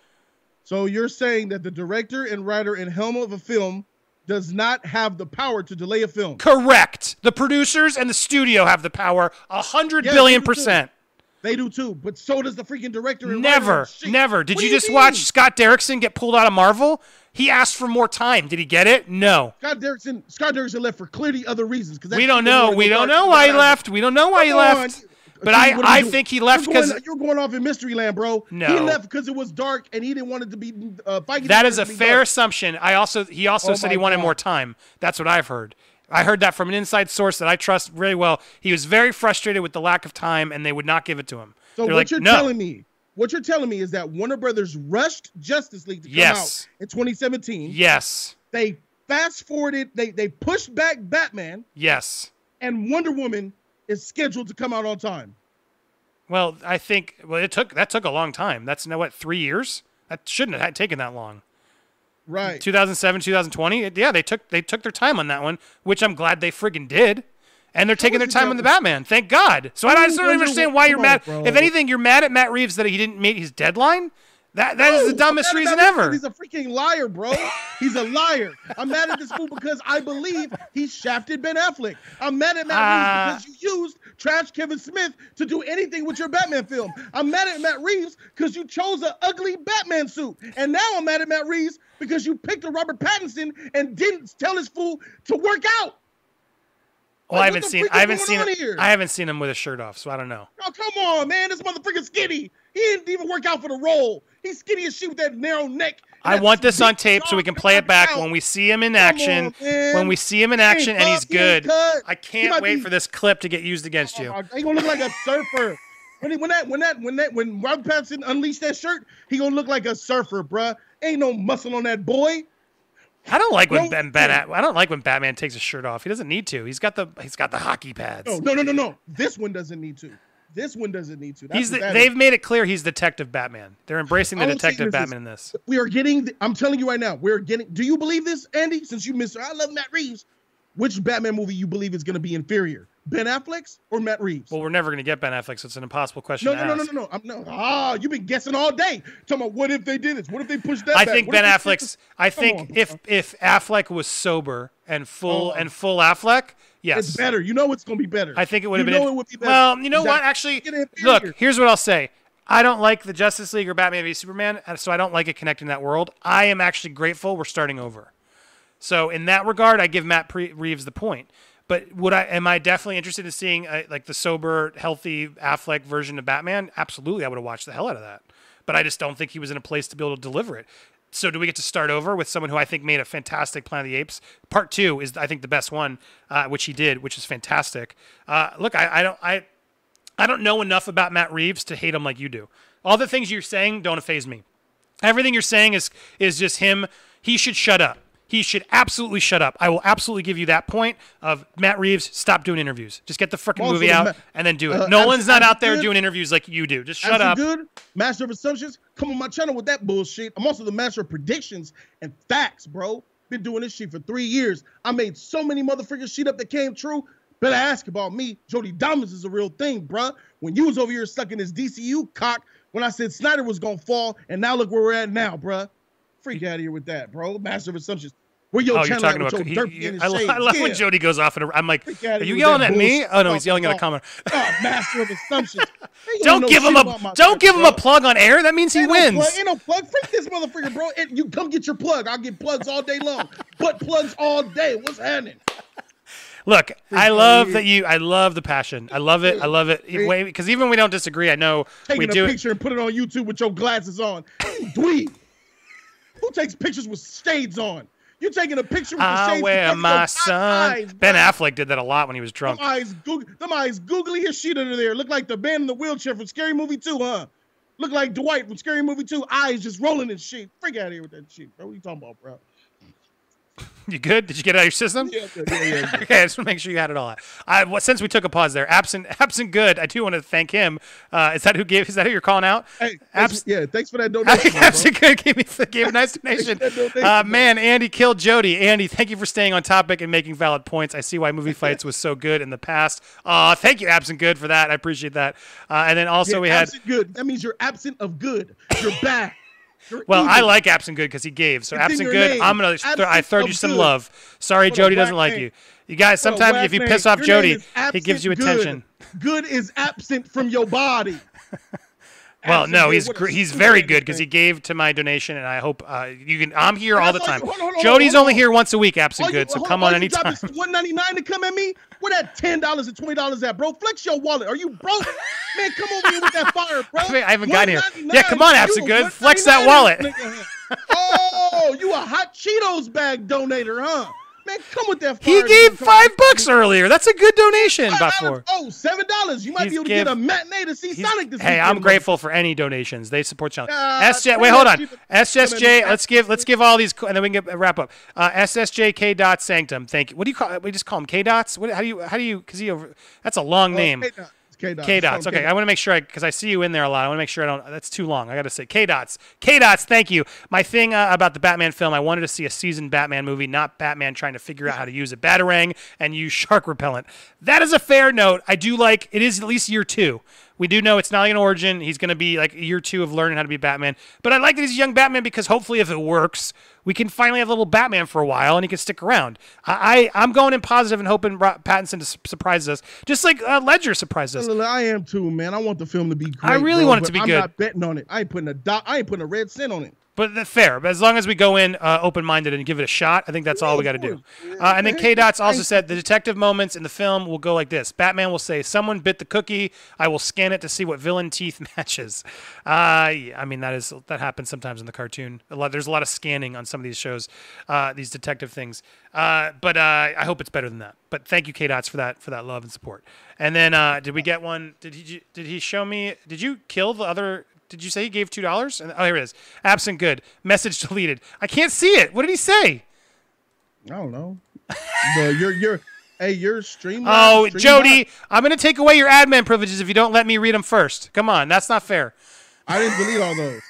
So you're saying that the director and writer and helm of a film does not have the power to delay a film? Correct. The producers and the studio have the power a hundred Yeah, billion percent. They do too, but so does the freaking director and Never, never. Did What you just mean? watch Scott Derrickson get pulled out of Marvel? He asked for more time. Did he get it? No. Scott Derrickson? Scott Derrickson left for clearly other reasons. Because We don't know. We don't know why he left. We don't know why he left. But I, I think he left you're because you're going off in mystery land, bro. No, he left because it was dark and he didn't want it to be uh, that a to be fair dark. assumption. I also he also Oh said he wanted God. more time. That's what I've heard. I heard that from an inside source that I trust really well. He was very frustrated with the lack of time, and they would not give it to him. So They're what like, you're no. telling me, what you're telling me is that Warner Brothers rushed Justice League to come Yes. out in 2017. Yes, They fast forwarded, they they pushed back Batman, yes. and Wonder Woman is scheduled to come out on time. Well, I think well it took that took a long time. That's now what three years. That shouldn't have taken that long. Right. 2007, 2020. It- Yeah, they took they took their time on that one, which I'm glad they friggin' did. And they're taking their time on the Batman. Thank God. So I, I just don't understand why you're on, mad. bro. If anything, you're mad at Matt Reeves that he didn't meet his deadline. That that is the No, dumbest I'm mad at reason ever. He's a freaking liar, bro. He's a liar. I'm mad at this fool because I believe he shafted Ben Affleck. I'm mad at Matt Ah. Reeves because you used trash Kevin Smith to do anything with your Batman film. I'm mad at Matt Reeves because you chose an ugly Batman suit. And now I'm mad at Matt Reeves because you picked a Robert Pattinson and didn't tell his fool to work out. Well, I Like, what haven't seen. I haven't seen. I haven't seen him with a shirt off, so I don't know. Oh, come on, man. This motherfucker's skinny. He didn't even work out for the role. He's skinny as shit with that narrow neck. I want this on tape so we can play it back out. when we see him in action. on, when we see him in He action and he's he good. I can't wait be- for this clip to get used against you. Oh, he gonna look like a surfer. When, he, when that when that when that when Robert Pattinson unleashed that shirt, he gonna look like a surfer, bruh. Ain't no muscle on that boy. I don't like when No, Ben, ben I don't like when Batman takes his shirt off. He doesn't need to. He's got the he's got the hockey pads. No, no, no, no, no. This one doesn't need to. This one doesn't need to. He's the, they've is. made it clear he's Detective Batman. They're embracing the Detective is this. Batman in this. We are getting. The, I'm telling you right now. We're getting. Do you believe this, Andy? Since you missed, I love Matt Reeves. Which Batman movie you believe is going to be inferior, Ben Affleck's or Matt Reeves? Well, we're never going to get Ben Affleck, so it's an impossible question no, no, no, no, no, no. I'm no. Ah, you've been guessing all day. Talking about what if they did this? What if they pushed that? I think Ben Affleck's. I think if if Affleck was sober and full Oh. and full Affleck, It's yes, better. You know it's going to be better. I think it would have been. know it would be better. well, you know what? Actually, look. Here's what I'll say. I don't like the Justice League or Batman v Superman, so I don't like it connecting that world. I am actually grateful we're starting over. So in that regard, I give Matt Pre- Reeves the point. But would I? Am I definitely interested in seeing uh, like the sober, healthy Affleck version of Batman? Absolutely, I would have watched the hell out of that. But I just don't think he was in a place to be able to deliver it. So do we get to start over with someone who I think made a fantastic Planet of the Apes? Part two is I think the best one, uh, which he did, which is fantastic. Uh, look, I, I don't I I don't know enough about Matt Reeves to hate him like you do. All the things you're saying don't phase me. Everything you're saying is is just him. He should shut up. He should absolutely shut up. I will absolutely give you that point of Matt Reeves. Stop doing interviews. Just get the freaking Also, movie out Ma- and then do it. uh, Nolan's not out there Abs- doing interviews like you do. Just shut Absent up. Good, master of assumptions. Come on my channel with that bullshit. I'm also the master of predictions and facts, bro. Been doing this shit for three years. I made so many motherfuckers shit up that came true. Better ask about me. Jody Dominance is a real thing, bruh. When you was over here sucking this DCU cock, when I said Snyder was gonna fall, and now look where we're at now, bruh. Freak out of here with that, bro. Master of assumptions. Where your Oh, you're talking about. he- he- I? (laughs) I love when Jody goes off and I'm like, "Are you yelling at me?" Oh no, he's yelling at a comment. (laughs) Oh, master of assumptions. (laughs) Don't give him a don't give him a plug on air. That means he Ain't no wins. plug, ain't no plug. Freak this motherfucker, bro. And you come get your plug. I'll get plugs all day long. Butt plugs all day. What's happening? Look, I love that you. I love the passion. I love it. I love it. Because even when we don't disagree, I know we do a it. picture and put it on YouTube with your glasses on. Dweeb. Who takes pictures with shades on? You taking a picture with the I shades wear because of my son. eyes, Ben. Affleck did that a lot when he was Them drunk. eyes, goog- them eyes googly as shit under there. Look like the man in the wheelchair from Scary Movie 2, huh? Look like Dwight from Scary Movie 2. Eyes just rolling and shit. Freak out of here with that shit, bro. What you talking about, bro? (laughs) You good? Did you get it out of your system? Yeah, yeah, yeah. (laughs) Okay, I just want to make sure you had it all. out. I, well, since we took a pause there, absent, (laughs) absent good. I do want to thank him. Uh, is that who gave? Is that who you're calling out? Hey, Abs- yeah, thanks for that donation. Absent good gave me gave a nice donation. Uh, man, Andy killed Jody. Andy, thank you for staying on topic and making valid points. I see why movie fights was so good in the past. Uh, thank you, absent good, for that. I appreciate that. Uh, and then also Yeah, we had. good. That means you're absent of good. You're bad. You're Well, I like absent good because he gave. So It's absent good, name. I'm gonna. Th- I throw you some good. love. Sorry, What Jody doesn't whack like you. You guys, What sometimes if you name. piss off Your Jody, name he gives you absent good. attention. Good is absent from your body. (laughs) Well, Absent no, he's gr- he's very good because he gave to my donation, and I hope uh, you can. I'm here all the time. you- hold on, hold on, Jody's hold only here once a week, absent good, so come on anytime. One ninety nine to come at me. Where that ten dollars and twenty dollars at, bro? Flex your wallet. Are you broke? Man, come over here with that fire, bro. (laughs) I mean, I haven't gotten here. Yeah, come on, you Absent a Good. Flex that wallet. Oh, you a hot Cheetos bag donator, huh? Man, come with that He gave. Five bucks earlier. That's a good donation, by $5. four. Oh, seven dollars. You might He's be able to get a matinee to see Sonic this hey, weekend. I'm grateful for any donations. They support channel. Ah, SJ, wait, hold on. SSJ, let's give let's give all these, and then we can get, wrap up. Uh, SSJK dot sanctum. Thank you. What do you call? We just call him K dots. What? How do you? How do you? Because he over. That's a long Uh, name. K-Dot. K dots. K dots. Okay, I want to make sure I because I see you in there a lot. I want to make sure I don't. That's too long. I got to say K dots. K dots. Thank you. My thing uh, about the Batman film, I wanted to see a seasoned Batman movie, not Batman trying to figure out how to use a batarang and use shark repellent. That is a fair note. I do like it is at least year two. We do know it's not like an origin. He's going to be like year two of learning how to be Batman. But I like that he's a young Batman because hopefully, if it works, we can finally have a little Batman for a while and he can stick around. I, I am going in positive and hoping Pattinson to surprise us, just like uh, Ledger surprised us. I am too, man. I want the film to be great. I really bro, want it to be I'm good. I'm not betting on it. I ain't putting a dot. I ain't putting a red cent on it. But fair. But as long as we go in uh, open minded and give it a shot, I think that's all we got to do. Uh, and then K Dots also said the detective moments in the film will go like this Batman will say, Someone bit the cookie. I will scan it to see what villain teeth (laughs) matches. Uh, yeah, I mean, that is that happens sometimes in the cartoon. A lot, there's a lot of scanning on some of these shows, uh, these detective things. Uh, but uh, I hope it's better than that. But thank you, K Dots, for that for that love and support. And then did we get one? Did he did he show me? Did you kill the other did you say he gave two dollars? Oh, here it is. Absent good. Message (laughs) deleted. I can't see it. What did he say? I don't know. but you're you're hey you're streaming. Oh, stream Jody, I'm gonna take away your admin privileges if you don't let me read them first. Come on, that's not fair. I didn't delete all those.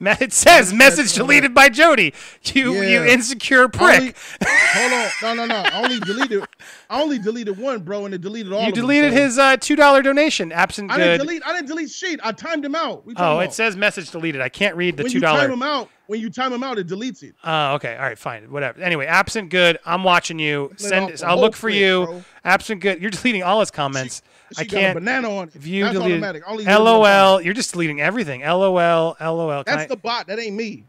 (laughs) It says message deleted by Jody. You yeah. you insecure prick. Only, hold on, no no no. I only (laughs) deleted. I only deleted one, bro, and it deleted all. You deleted them, his uh, two dollar donation. Absent. I good. didn't delete. I didn't delete sheet. I timed him out. Oh, it says message deleted. I can't read the when two dollar. When you time him out, when you time him out, it deletes it. Oh, uh, okay. All right, fine. Whatever. Anyway, absent good. I'm watching you. Send. I'll look for you. Bro. Absent good. You're deleting all his comments. She, she I can't. banana on it. View That's deleted. automatic. LOL. You're just deleting everything. LOL. LOL. That's I, the bot. That ain't me.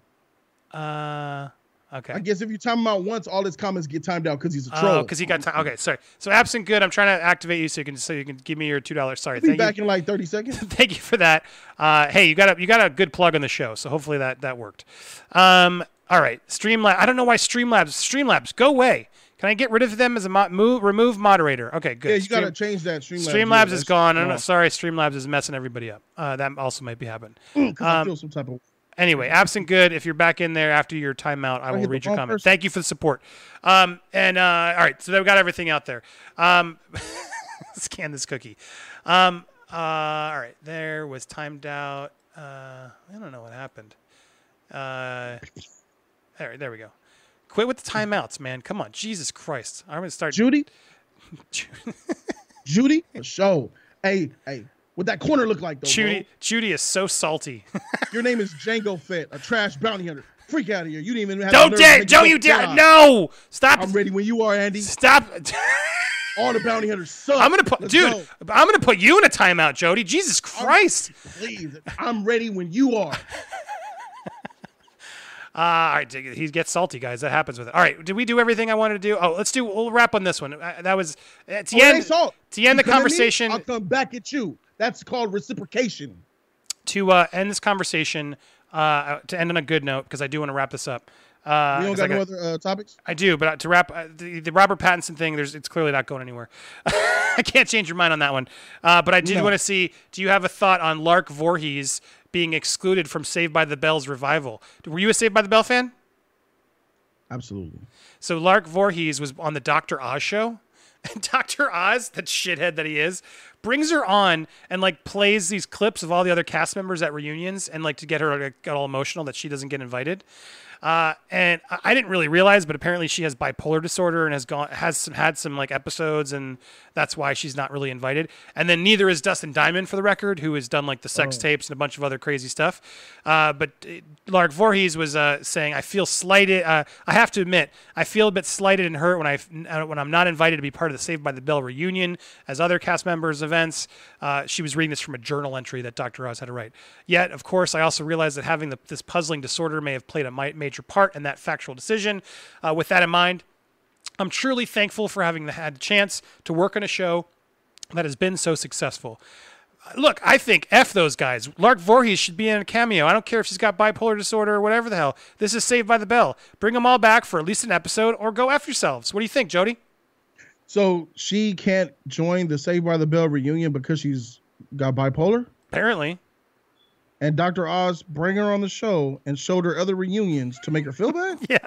Uh. Okay. I guess if you time him out once, all his comments get timed out because he's a troll. Oh, because he got time. Okay, sorry. So absent good. I'm trying to activate you so you can so you can give me your two dollars. Sorry. I'll be back you. in like 30 seconds. (laughs) Thank you for that. Uh, hey, you got a you got a good plug on the show, so hopefully that that worked. Um, all right, Streamlabs. I don't know why Streamlabs. Streamlabs, go away. Can I get rid of them as a mo- move, remove moderator? Okay, good. Yeah, you Stream, gotta change that. Streamlabs, Streamlabs is gone. I'm sorry, Streamlabs is messing everybody up. Uh, that also might be happening. (clears throat) um, some type of Anyway, absent good. If you're back in there after your timeout, I, I will read your comment. Person. Thank you for the support. Um, and uh, all right, so they've got everything out there. Um, (laughs) scan this cookie. Um, uh, all right, there was timed out. Uh, I don't know what happened. Uh, there, there we go. Quit with the timeouts, man. Come on, Jesus Christ! I'm gonna start. Judy. (laughs) Judy, show. Hey, hey, what that corner look like though? Judy, bro? Judy is so salty. (laughs) Your name is Jango Fett, a trash bounty hunter. Freak out of here! You didn't even have. Don't dare! Don't you dare! No! Stop! I'm ready when you are, Andy. Stop! (laughs) All the bounty hunters suck. I'm gonna put, Let's dude. Go. I'm gonna put you in a timeout, Jody. Jesus Christ! I'm, please, I'm ready when you are. Uh, all right, he gets salty, guys. That happens with it. All right, did we do everything I wanted to do? Oh, let's do. We'll wrap on this one. Uh, that was uh, to oh, end. To end the conversation. I'll come back at you. That's called reciprocation. To uh, end this conversation, uh, to end on a good note, because I do want to wrap this up. Uh, you don't got, got no other uh, topics? I do, but to wrap uh, the, the, Robert Pattinson thing, there's it's clearly not going anywhere. (laughs) I can't change your mind on that one. Uh, but I did no. want to see. Do you have a thought on Lark Voorhees being excluded from Saved by the Bell's revival? Were you a Saved by the Bell fan? Absolutely. So Lark Voorhees was on the Doctor Oz show. (laughs) And Dr. Oz, that shithead that he is, brings her on and like plays these clips of all the other cast members at reunions and like to get her to get all emotional that she doesn't get invited. Uh, and I didn't really realize, but apparently she has bipolar disorder and has gone has some had some like episodes, and that's why she's not really invited. And then neither is Dustin Diamond, for the record, who has done like the sex oh. tapes and a bunch of other crazy stuff. Uh, but uh, Lark Voorhees was uh, saying, "I feel slighted. Uh, I have to admit, I feel a bit slighted and hurt when I uh, when I'm not invited to be part of the Saved by the Bell reunion as other cast members' events." she was reading this from a journal entry that Dr. Oz had to write. Yet, of course, I also realized that having the, this puzzling disorder may have played a major major part in that factual decision. Uh, with that in mind, I'm truly thankful for having had the chance to work on a show that has been so successful. Uh, look, I think F those guys. Lark Voorhees should be in a cameo. I don't care if she's got bipolar disorder or whatever the hell. This is Saved by the Bell. Bring them all back for at least an episode or go F yourselves. What do you think, Jody? So she can't join the Saved by the Bell reunion because she's got bipolar? Apparently and Dr. Oz bring her on the show and showed her other reunions to make her feel bad? (laughs) yeah.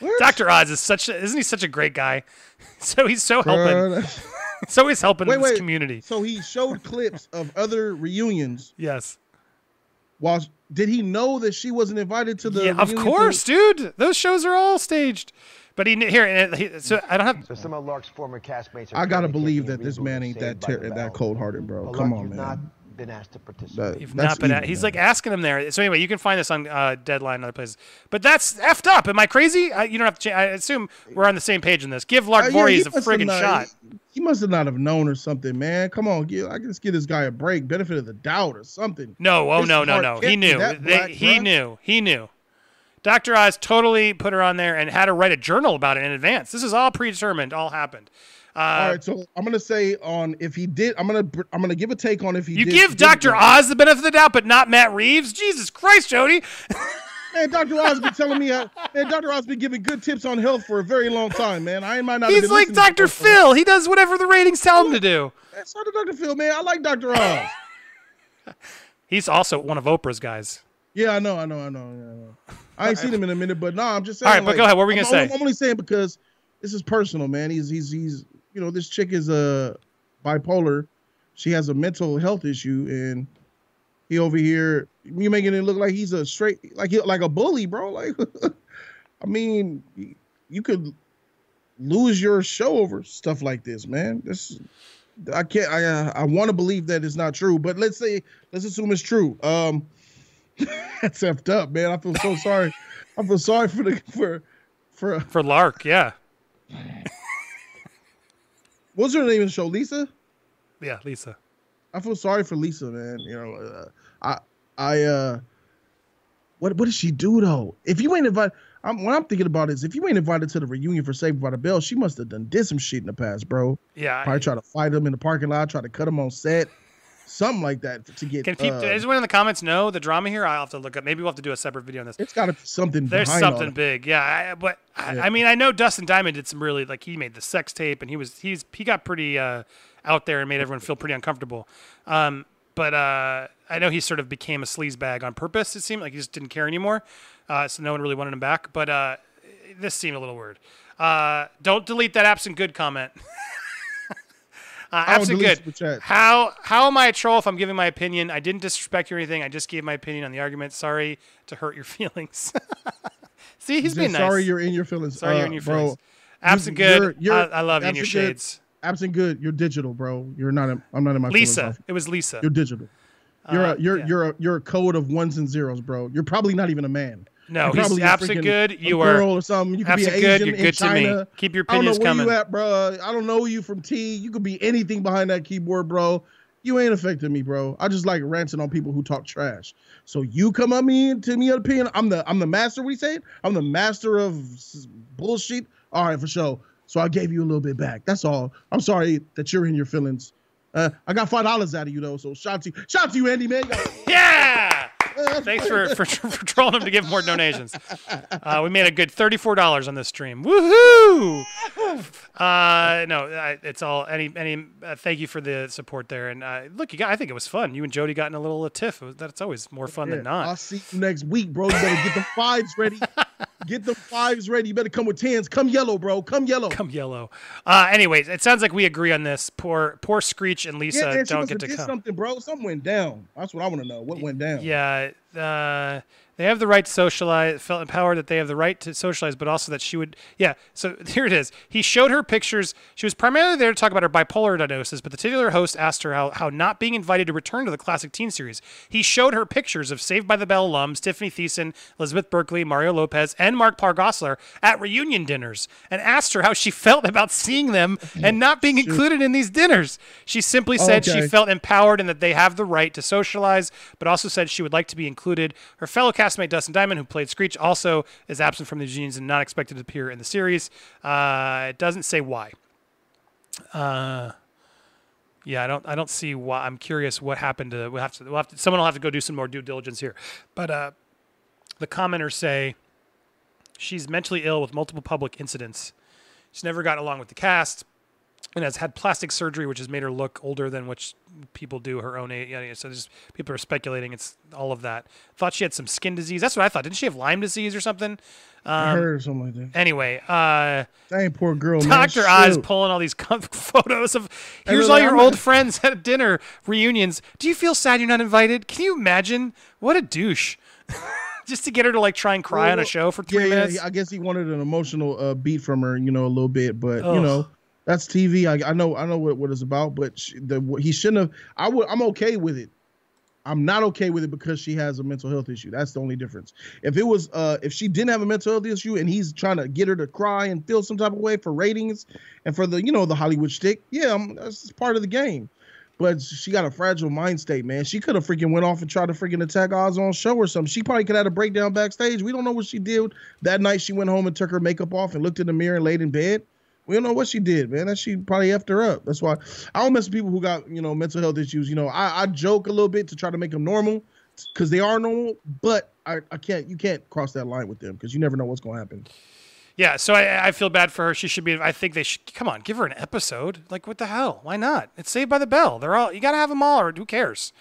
What? Dr. Oz is such a, isn't he such a great guy? (laughs) So he's so helping. Bruh, that's- (laughs) So he's helping Wait, this wait. community. So he showed clips of other reunions. Yes. While did he know that she wasn't invited to the? yeah, of reunion to- course, dude. Those shows are all staged. But he here, he, so I don't have. So some of Lark's former castmates are I gotta believe that this man ain't that ter- that cold hearted, bro. But Come Lark, on, you've man. Not been asked to participate. That- You've not been. evil, at, he's man. like asking him there. So anyway, you can find this on uh, Deadline and other places. But that's effed up. Am I crazy? I, you don't have to. Cha- I assume we're on the same page in this. Give Lark Uh, yeah, Voorhees a must friggin' not- shot. He must have not have known or something, man. Come on, give, I can just give this guy a break, benefit of the doubt or something. No, oh His no, no, no. He knew. They, he knew. He knew. Dr. Oz totally put her on there and had her write a journal about it in advance. This is all predetermined. All happened. Uh, All right, so I'm gonna say on if he did, I'm gonna I'm gonna give a take on if he you did. give Dr. Oz the benefit of the doubt, but not Matt Reeves. Jesus Christ, Jody. (laughs) Man, Dr. Oz been telling me, uh, man, Dr. Oz been giving good tips on health for a very long time, man. I might not. He's like Dr. Phil. He does whatever the ratings tell him to do. Out to Dr. Phil, man. I like Dr. Oz. (laughs) He's also one of Oprah's guys. Yeah, I know, I know, I know. Yeah, I, know. I ain't seen him in a minute, but no, I'm just saying. All right, but go ahead. What were we gonna only- say? I'm only saying because this is personal, man. He's he's he's you know this chick is a bipolar. She has a mental health issue, and he over here you making it look like he's a straight like like a bully, bro. (laughs) Like, I mean, you could lose your show over stuff like this, man. This I can't. I uh, I want to believe that it's not true, but let's say let's assume it's true. Um, (laughs) that's effed up, man. I feel so sorry. I feel sorry for the for for For Lark, yeah. What's her name in the show, Lisa. Yeah, Lisa. I feel sorry for Lisa, man. You know, uh, I I uh, what what did she do though? If you ain't invited, I'm, what I'm thinking about is if you ain't invited to the reunion for Saved by the Bell, she must have done did some shit in the past, bro. Yeah. I- Probably try to fight him in the parking lot, try to cut him on set, something like that to get. Can people, uh, does anyone in the comments know the drama here? I'll have to look up. Maybe we'll have to do a separate video on this. it's got to be something. There's something big, yeah. I, but I, Yeah. I mean, I know Dustin Diamond did some really like he made the sex tape, and he was he's he got pretty uh, out there and made everyone feel pretty uncomfortable. Um, but uh, I know he sort of became a sleaze bag on purpose. It seemed like he just didn't care anymore, uh, so no one really wanted him back. But uh, this seemed a little weird. Uh, don't delete that absent good comment. (laughs) Uh, I don't absent delete good. How how am I a troll if I'm giving my opinion? I didn't disrespect you or anything. I just gave my opinion on the argument. Sorry to hurt your (laughs) feelings. (laughs) See, he's Just being nice. sorry you're in your feelings. Sorry you're uh, in your bro. feelings. Absent good. you're- you're- I, I love you in your absent good. shades. Absent good. You're digital, bro. You're not. In, I'm not in my Lisa. off. It was Lisa. You're digital. You're Uh, a you're yeah. you're a you're a code of ones and zeros, bro. You're probably not even a man. No, You're he's absent good. You are or something. You could be good. Asian You're good to me. Keep your I don't know opinions where coming. you at, bro. I don't know you from T. You could be anything behind that keyboard, bro. You ain't affecting me, bro. I just like ranting on people who talk trash. So you come at me to me opinion. I'm the I'm the master. What you saying? I'm the master of bullshit. All right, for sure. So I gave you a little bit back. That's all. I'm sorry that you're in your feelings. Uh, I got five dollars out of you though. So shout to you, shout to you, Andy man. (laughs) yeah. Thanks for, for for trolling him to give more donations. Uh, we made a good thirty-four dollars on this stream. Woohoo! Uh, no, I, it's all any any. Uh, thank you for the support there. And uh, look, you got. I think it was fun. You and Jody got in a little uh, tiff. It was- That's always more fun Yeah, than not. I'll see you next week, bro. You better get the fives ready. (laughs) Get the fives ready. You better come with tens. Come yellow, bro. Come yellow. Come yellow. Uh, anyways, it sounds like we agree on this. Poor poor Screech and Lisa yeah, don't get to come. something, bro. Something went down. That's what I want to know. What went down? Yeah, uh, they have the right to socialize. Felt empowered that they have the right to socialize, but also that she would. Yeah. So (laughs) here it is. He showed her pictures. She was primarily there to talk about her bipolar diagnosis, but the titular host asked her how, how not being invited to return to the classic teen series. He showed her pictures of Saved by the Bell alums Tiffani Thiessen, Elizabeth Berkley, Mario Lopez, and Mark-Paul Gosselaar at reunion dinners, and asked her how she (laughs) felt about seeing them and not being included in these dinners. She simply said she Okay. felt empowered and that they have the right to socialize, but also said she would like to be included. Her fellow castmate Dustin Diamond, who played Screech, also is absent from the reunions and not expected to appear in the series. Uh, it doesn't say why. Uh, yeah, I don't. I don't see why. I'm curious what happened to. We'll have to. We'll have to. Someone will have to go do some more due diligence here. But uh, the commenters say she's mentally ill with multiple public incidents. She's never gotten along with the cast. And has had plastic surgery, which has made her look older than which people do her own age. So just people are speculating it's all of that. Thought she had some skin disease. That's what I thought. Didn't she have Lyme disease or something? Um, something like that. anyway, uh, Dang, poor girl. Doctor Oz pulling all these (laughs) photos of here's all your old friends at dinner reunions. Do you feel sad you're not invited? Can you imagine what a douche? (laughs) Just to get her to like try and cry on a show for three yeah, minutes. yeah, I guess he wanted an emotional uh, beat from her, you know, a little bit, but Ugh. you know, that's TV. I, I know, I know what, what it's about, but she, the he shouldn't have. I would. I'm okay with it. I'm not okay with it because she has a mental health issue. That's the only difference. If it was, uh, if she didn't have a mental health issue and he's trying to get her to cry and feel some type of way for ratings and for the, you know, the Hollywood shtick, yeah, I'm, that's part of the game. But she got a fragile mind state, man. She could have freaking went off and tried to freaking attack Oz on show or something. She probably could have had a breakdown backstage. We don't know what she did that night. She went home and took her makeup off and looked in the mirror and laid in bed. We don't know what she did, man. That she probably effed her up. That's why I don't mess with people who got you know mental health issues. You know, I, I joke a little bit to try to make them normal because they are normal, but I, I can't you can't cross that line with them because you never know what's gonna happen. Yeah, so I, I feel bad for her. She should be. I think they should. Come on, give her an episode. Like, what the hell? Why not? It's Saved by the Bell. They're all. You gotta have them all, or who cares?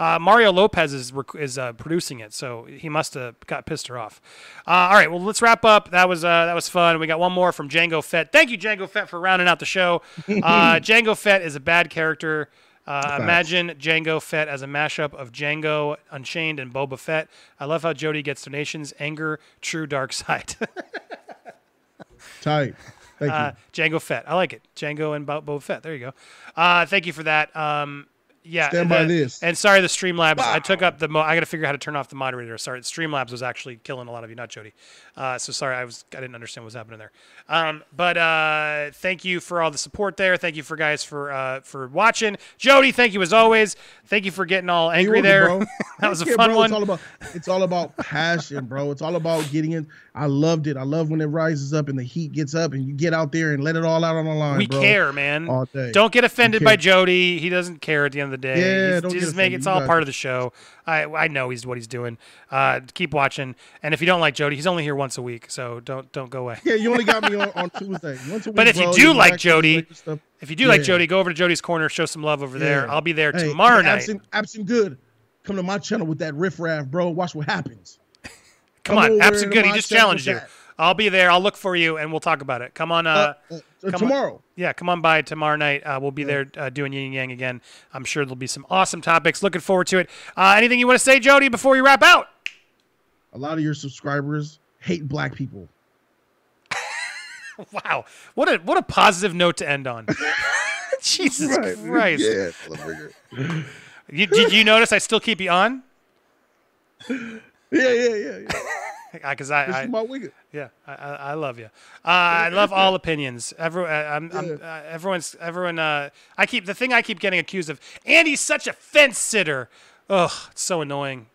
Uh, Mario Lopez is rec- is uh, producing it, so he must have got pissed her off. Uh, all right, well, let's wrap up. That was uh, that was fun. We got one more from Django Fett. Thank you, Django Fett, for rounding out the show. (laughs) Uh, Django Fett is a bad character. Uh, imagine Django Fett as a mashup of Django Unchained and Boba Fett. I love how Jody gets donations. Anger, true dark side. (laughs) Tight. Thank Uh, Django Fett. I like it. Django and Bo- Boba Fett. There you go. Uh, thank you for that. Um, yeah. Stand by the- this. And sorry, the Streamlabs. I took up the. Mo- I got to figure out how to turn off the moderator. Sorry, Streamlabs was actually killing a lot of you, not Jody. Uh, so sorry, I was. I didn't understand what was happening there. Um, but uh, thank you for all the support there. Thank you for guys for uh, for watching. Jody, thank you as always. Thank you for getting all angry there. (laughs) that was a Yeah, fun bro, one. It's all about it's all about (laughs) passion, bro. It's all about getting in. I loved it. I love when it rises up and the heat gets up and you get out there and let it all out on the line. we bro. care, man. all day. Don't get offended by. Jody. He doesn't care at the end of the day. Yeah, He's- just make it's all part it. of the show. I I know he's what he's doing. Uh, keep watching. And if you don't like Jody, he's only here once a week, so don't don't go away. Yeah, you only got me on, on Tuesday. Once a But week, if you do like Jody. If you do like Jody, go over to Jody's corner, show some love over there. I'll be there Hey, tomorrow night. Absent, absent good. Come to my channel with that riffraff, bro. Watch what happens. Come come on, Absent Good. He just challenged you. I'll be there. I'll look for you, and we'll talk about it. Come on. Uh, Uh, uh, come on. tomorrow. Yeah, come on by tomorrow night. Uh, we'll be there uh, doing Yin and Yang again. I'm sure there'll be some awesome topics. Looking forward to it. Uh, anything you want to say, Jody, before we wrap out? A lot of your subscribers hate black people. (laughs) Wow, what a what a positive note to end on. (laughs) Jesus Christ! Yeah. You, did you notice I still keep you on? (laughs) yeah, yeah, yeah. yeah. Because I, I is my wicked. Yeah, I, I, love you. Uh, I love all opinions. Every, I'm, I'm, Yeah. uh, everyone's, everyone. Uh, I keep the thing I keep getting accused of. Andy's such a fence sitter. Ugh, it's so annoying.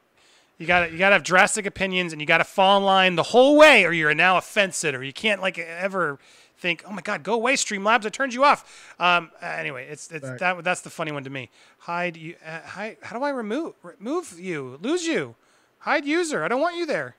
You got to you got to have drastic opinions, and you got to fall in line the whole way, or you're now a fence sitter. You can't like ever think, oh my God, go away, Streamlabs. I turned you off. Um, anyway, it's it's Right. that that's the funny one to me. Hide you. Uh, hide. How do I remove remove you? Lose you? Hide user. I don't want you there.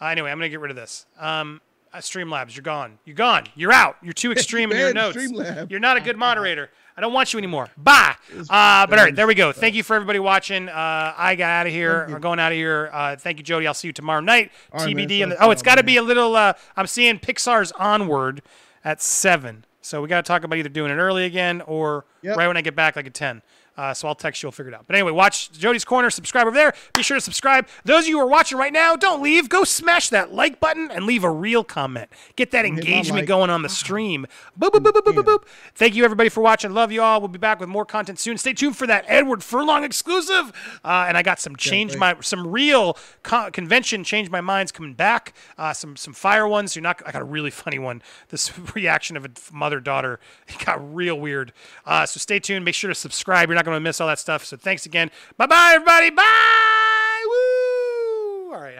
Uh, anyway, I'm gonna get rid of this. Um, uh, Streamlabs, you're gone. You're gone. You're out. You're too (laughs) extreme in your notes. Streamlabs. You're not a good moderator. I don't want you anymore. Bye. (laughs) Uh, but all right, there we go. Thank you for everybody watching. Uh, I got out of here. I'm going out of here. Uh, thank you, Jody. I'll see you tomorrow night. All. TBD. and Thanks oh, it's got to be a little. Uh, I'm seeing Pixar's Onward at seven. So we got to talk about either doing it early again or Yep. right when I get back, like at ten. Uh, so I'll text you. We'll figure it out. But anyway, watch Jody's Corner. Subscribe over there. Be sure to subscribe. Those of you who are watching right now, don't leave. Go smash that like button and leave a real comment. Get that engagement like. going on the stream. (sighs) Boop, boop, boop, boop, boop, boop, boop. Thank you, everybody, for watching. Love you all. We'll be back with more content soon. Stay tuned for that Edward Furlong exclusive. Uh, and I got some change my some real co- convention change my minds coming back. Uh, some some fire ones. You're not. I got a really (laughs) funny one. This (laughs) reaction of a mother daughter. It got real weird. Uh, so stay tuned. Make sure to subscribe. You're not going to miss all that stuff. So thanks again. Bye bye, everybody. Bye. Woo. All right.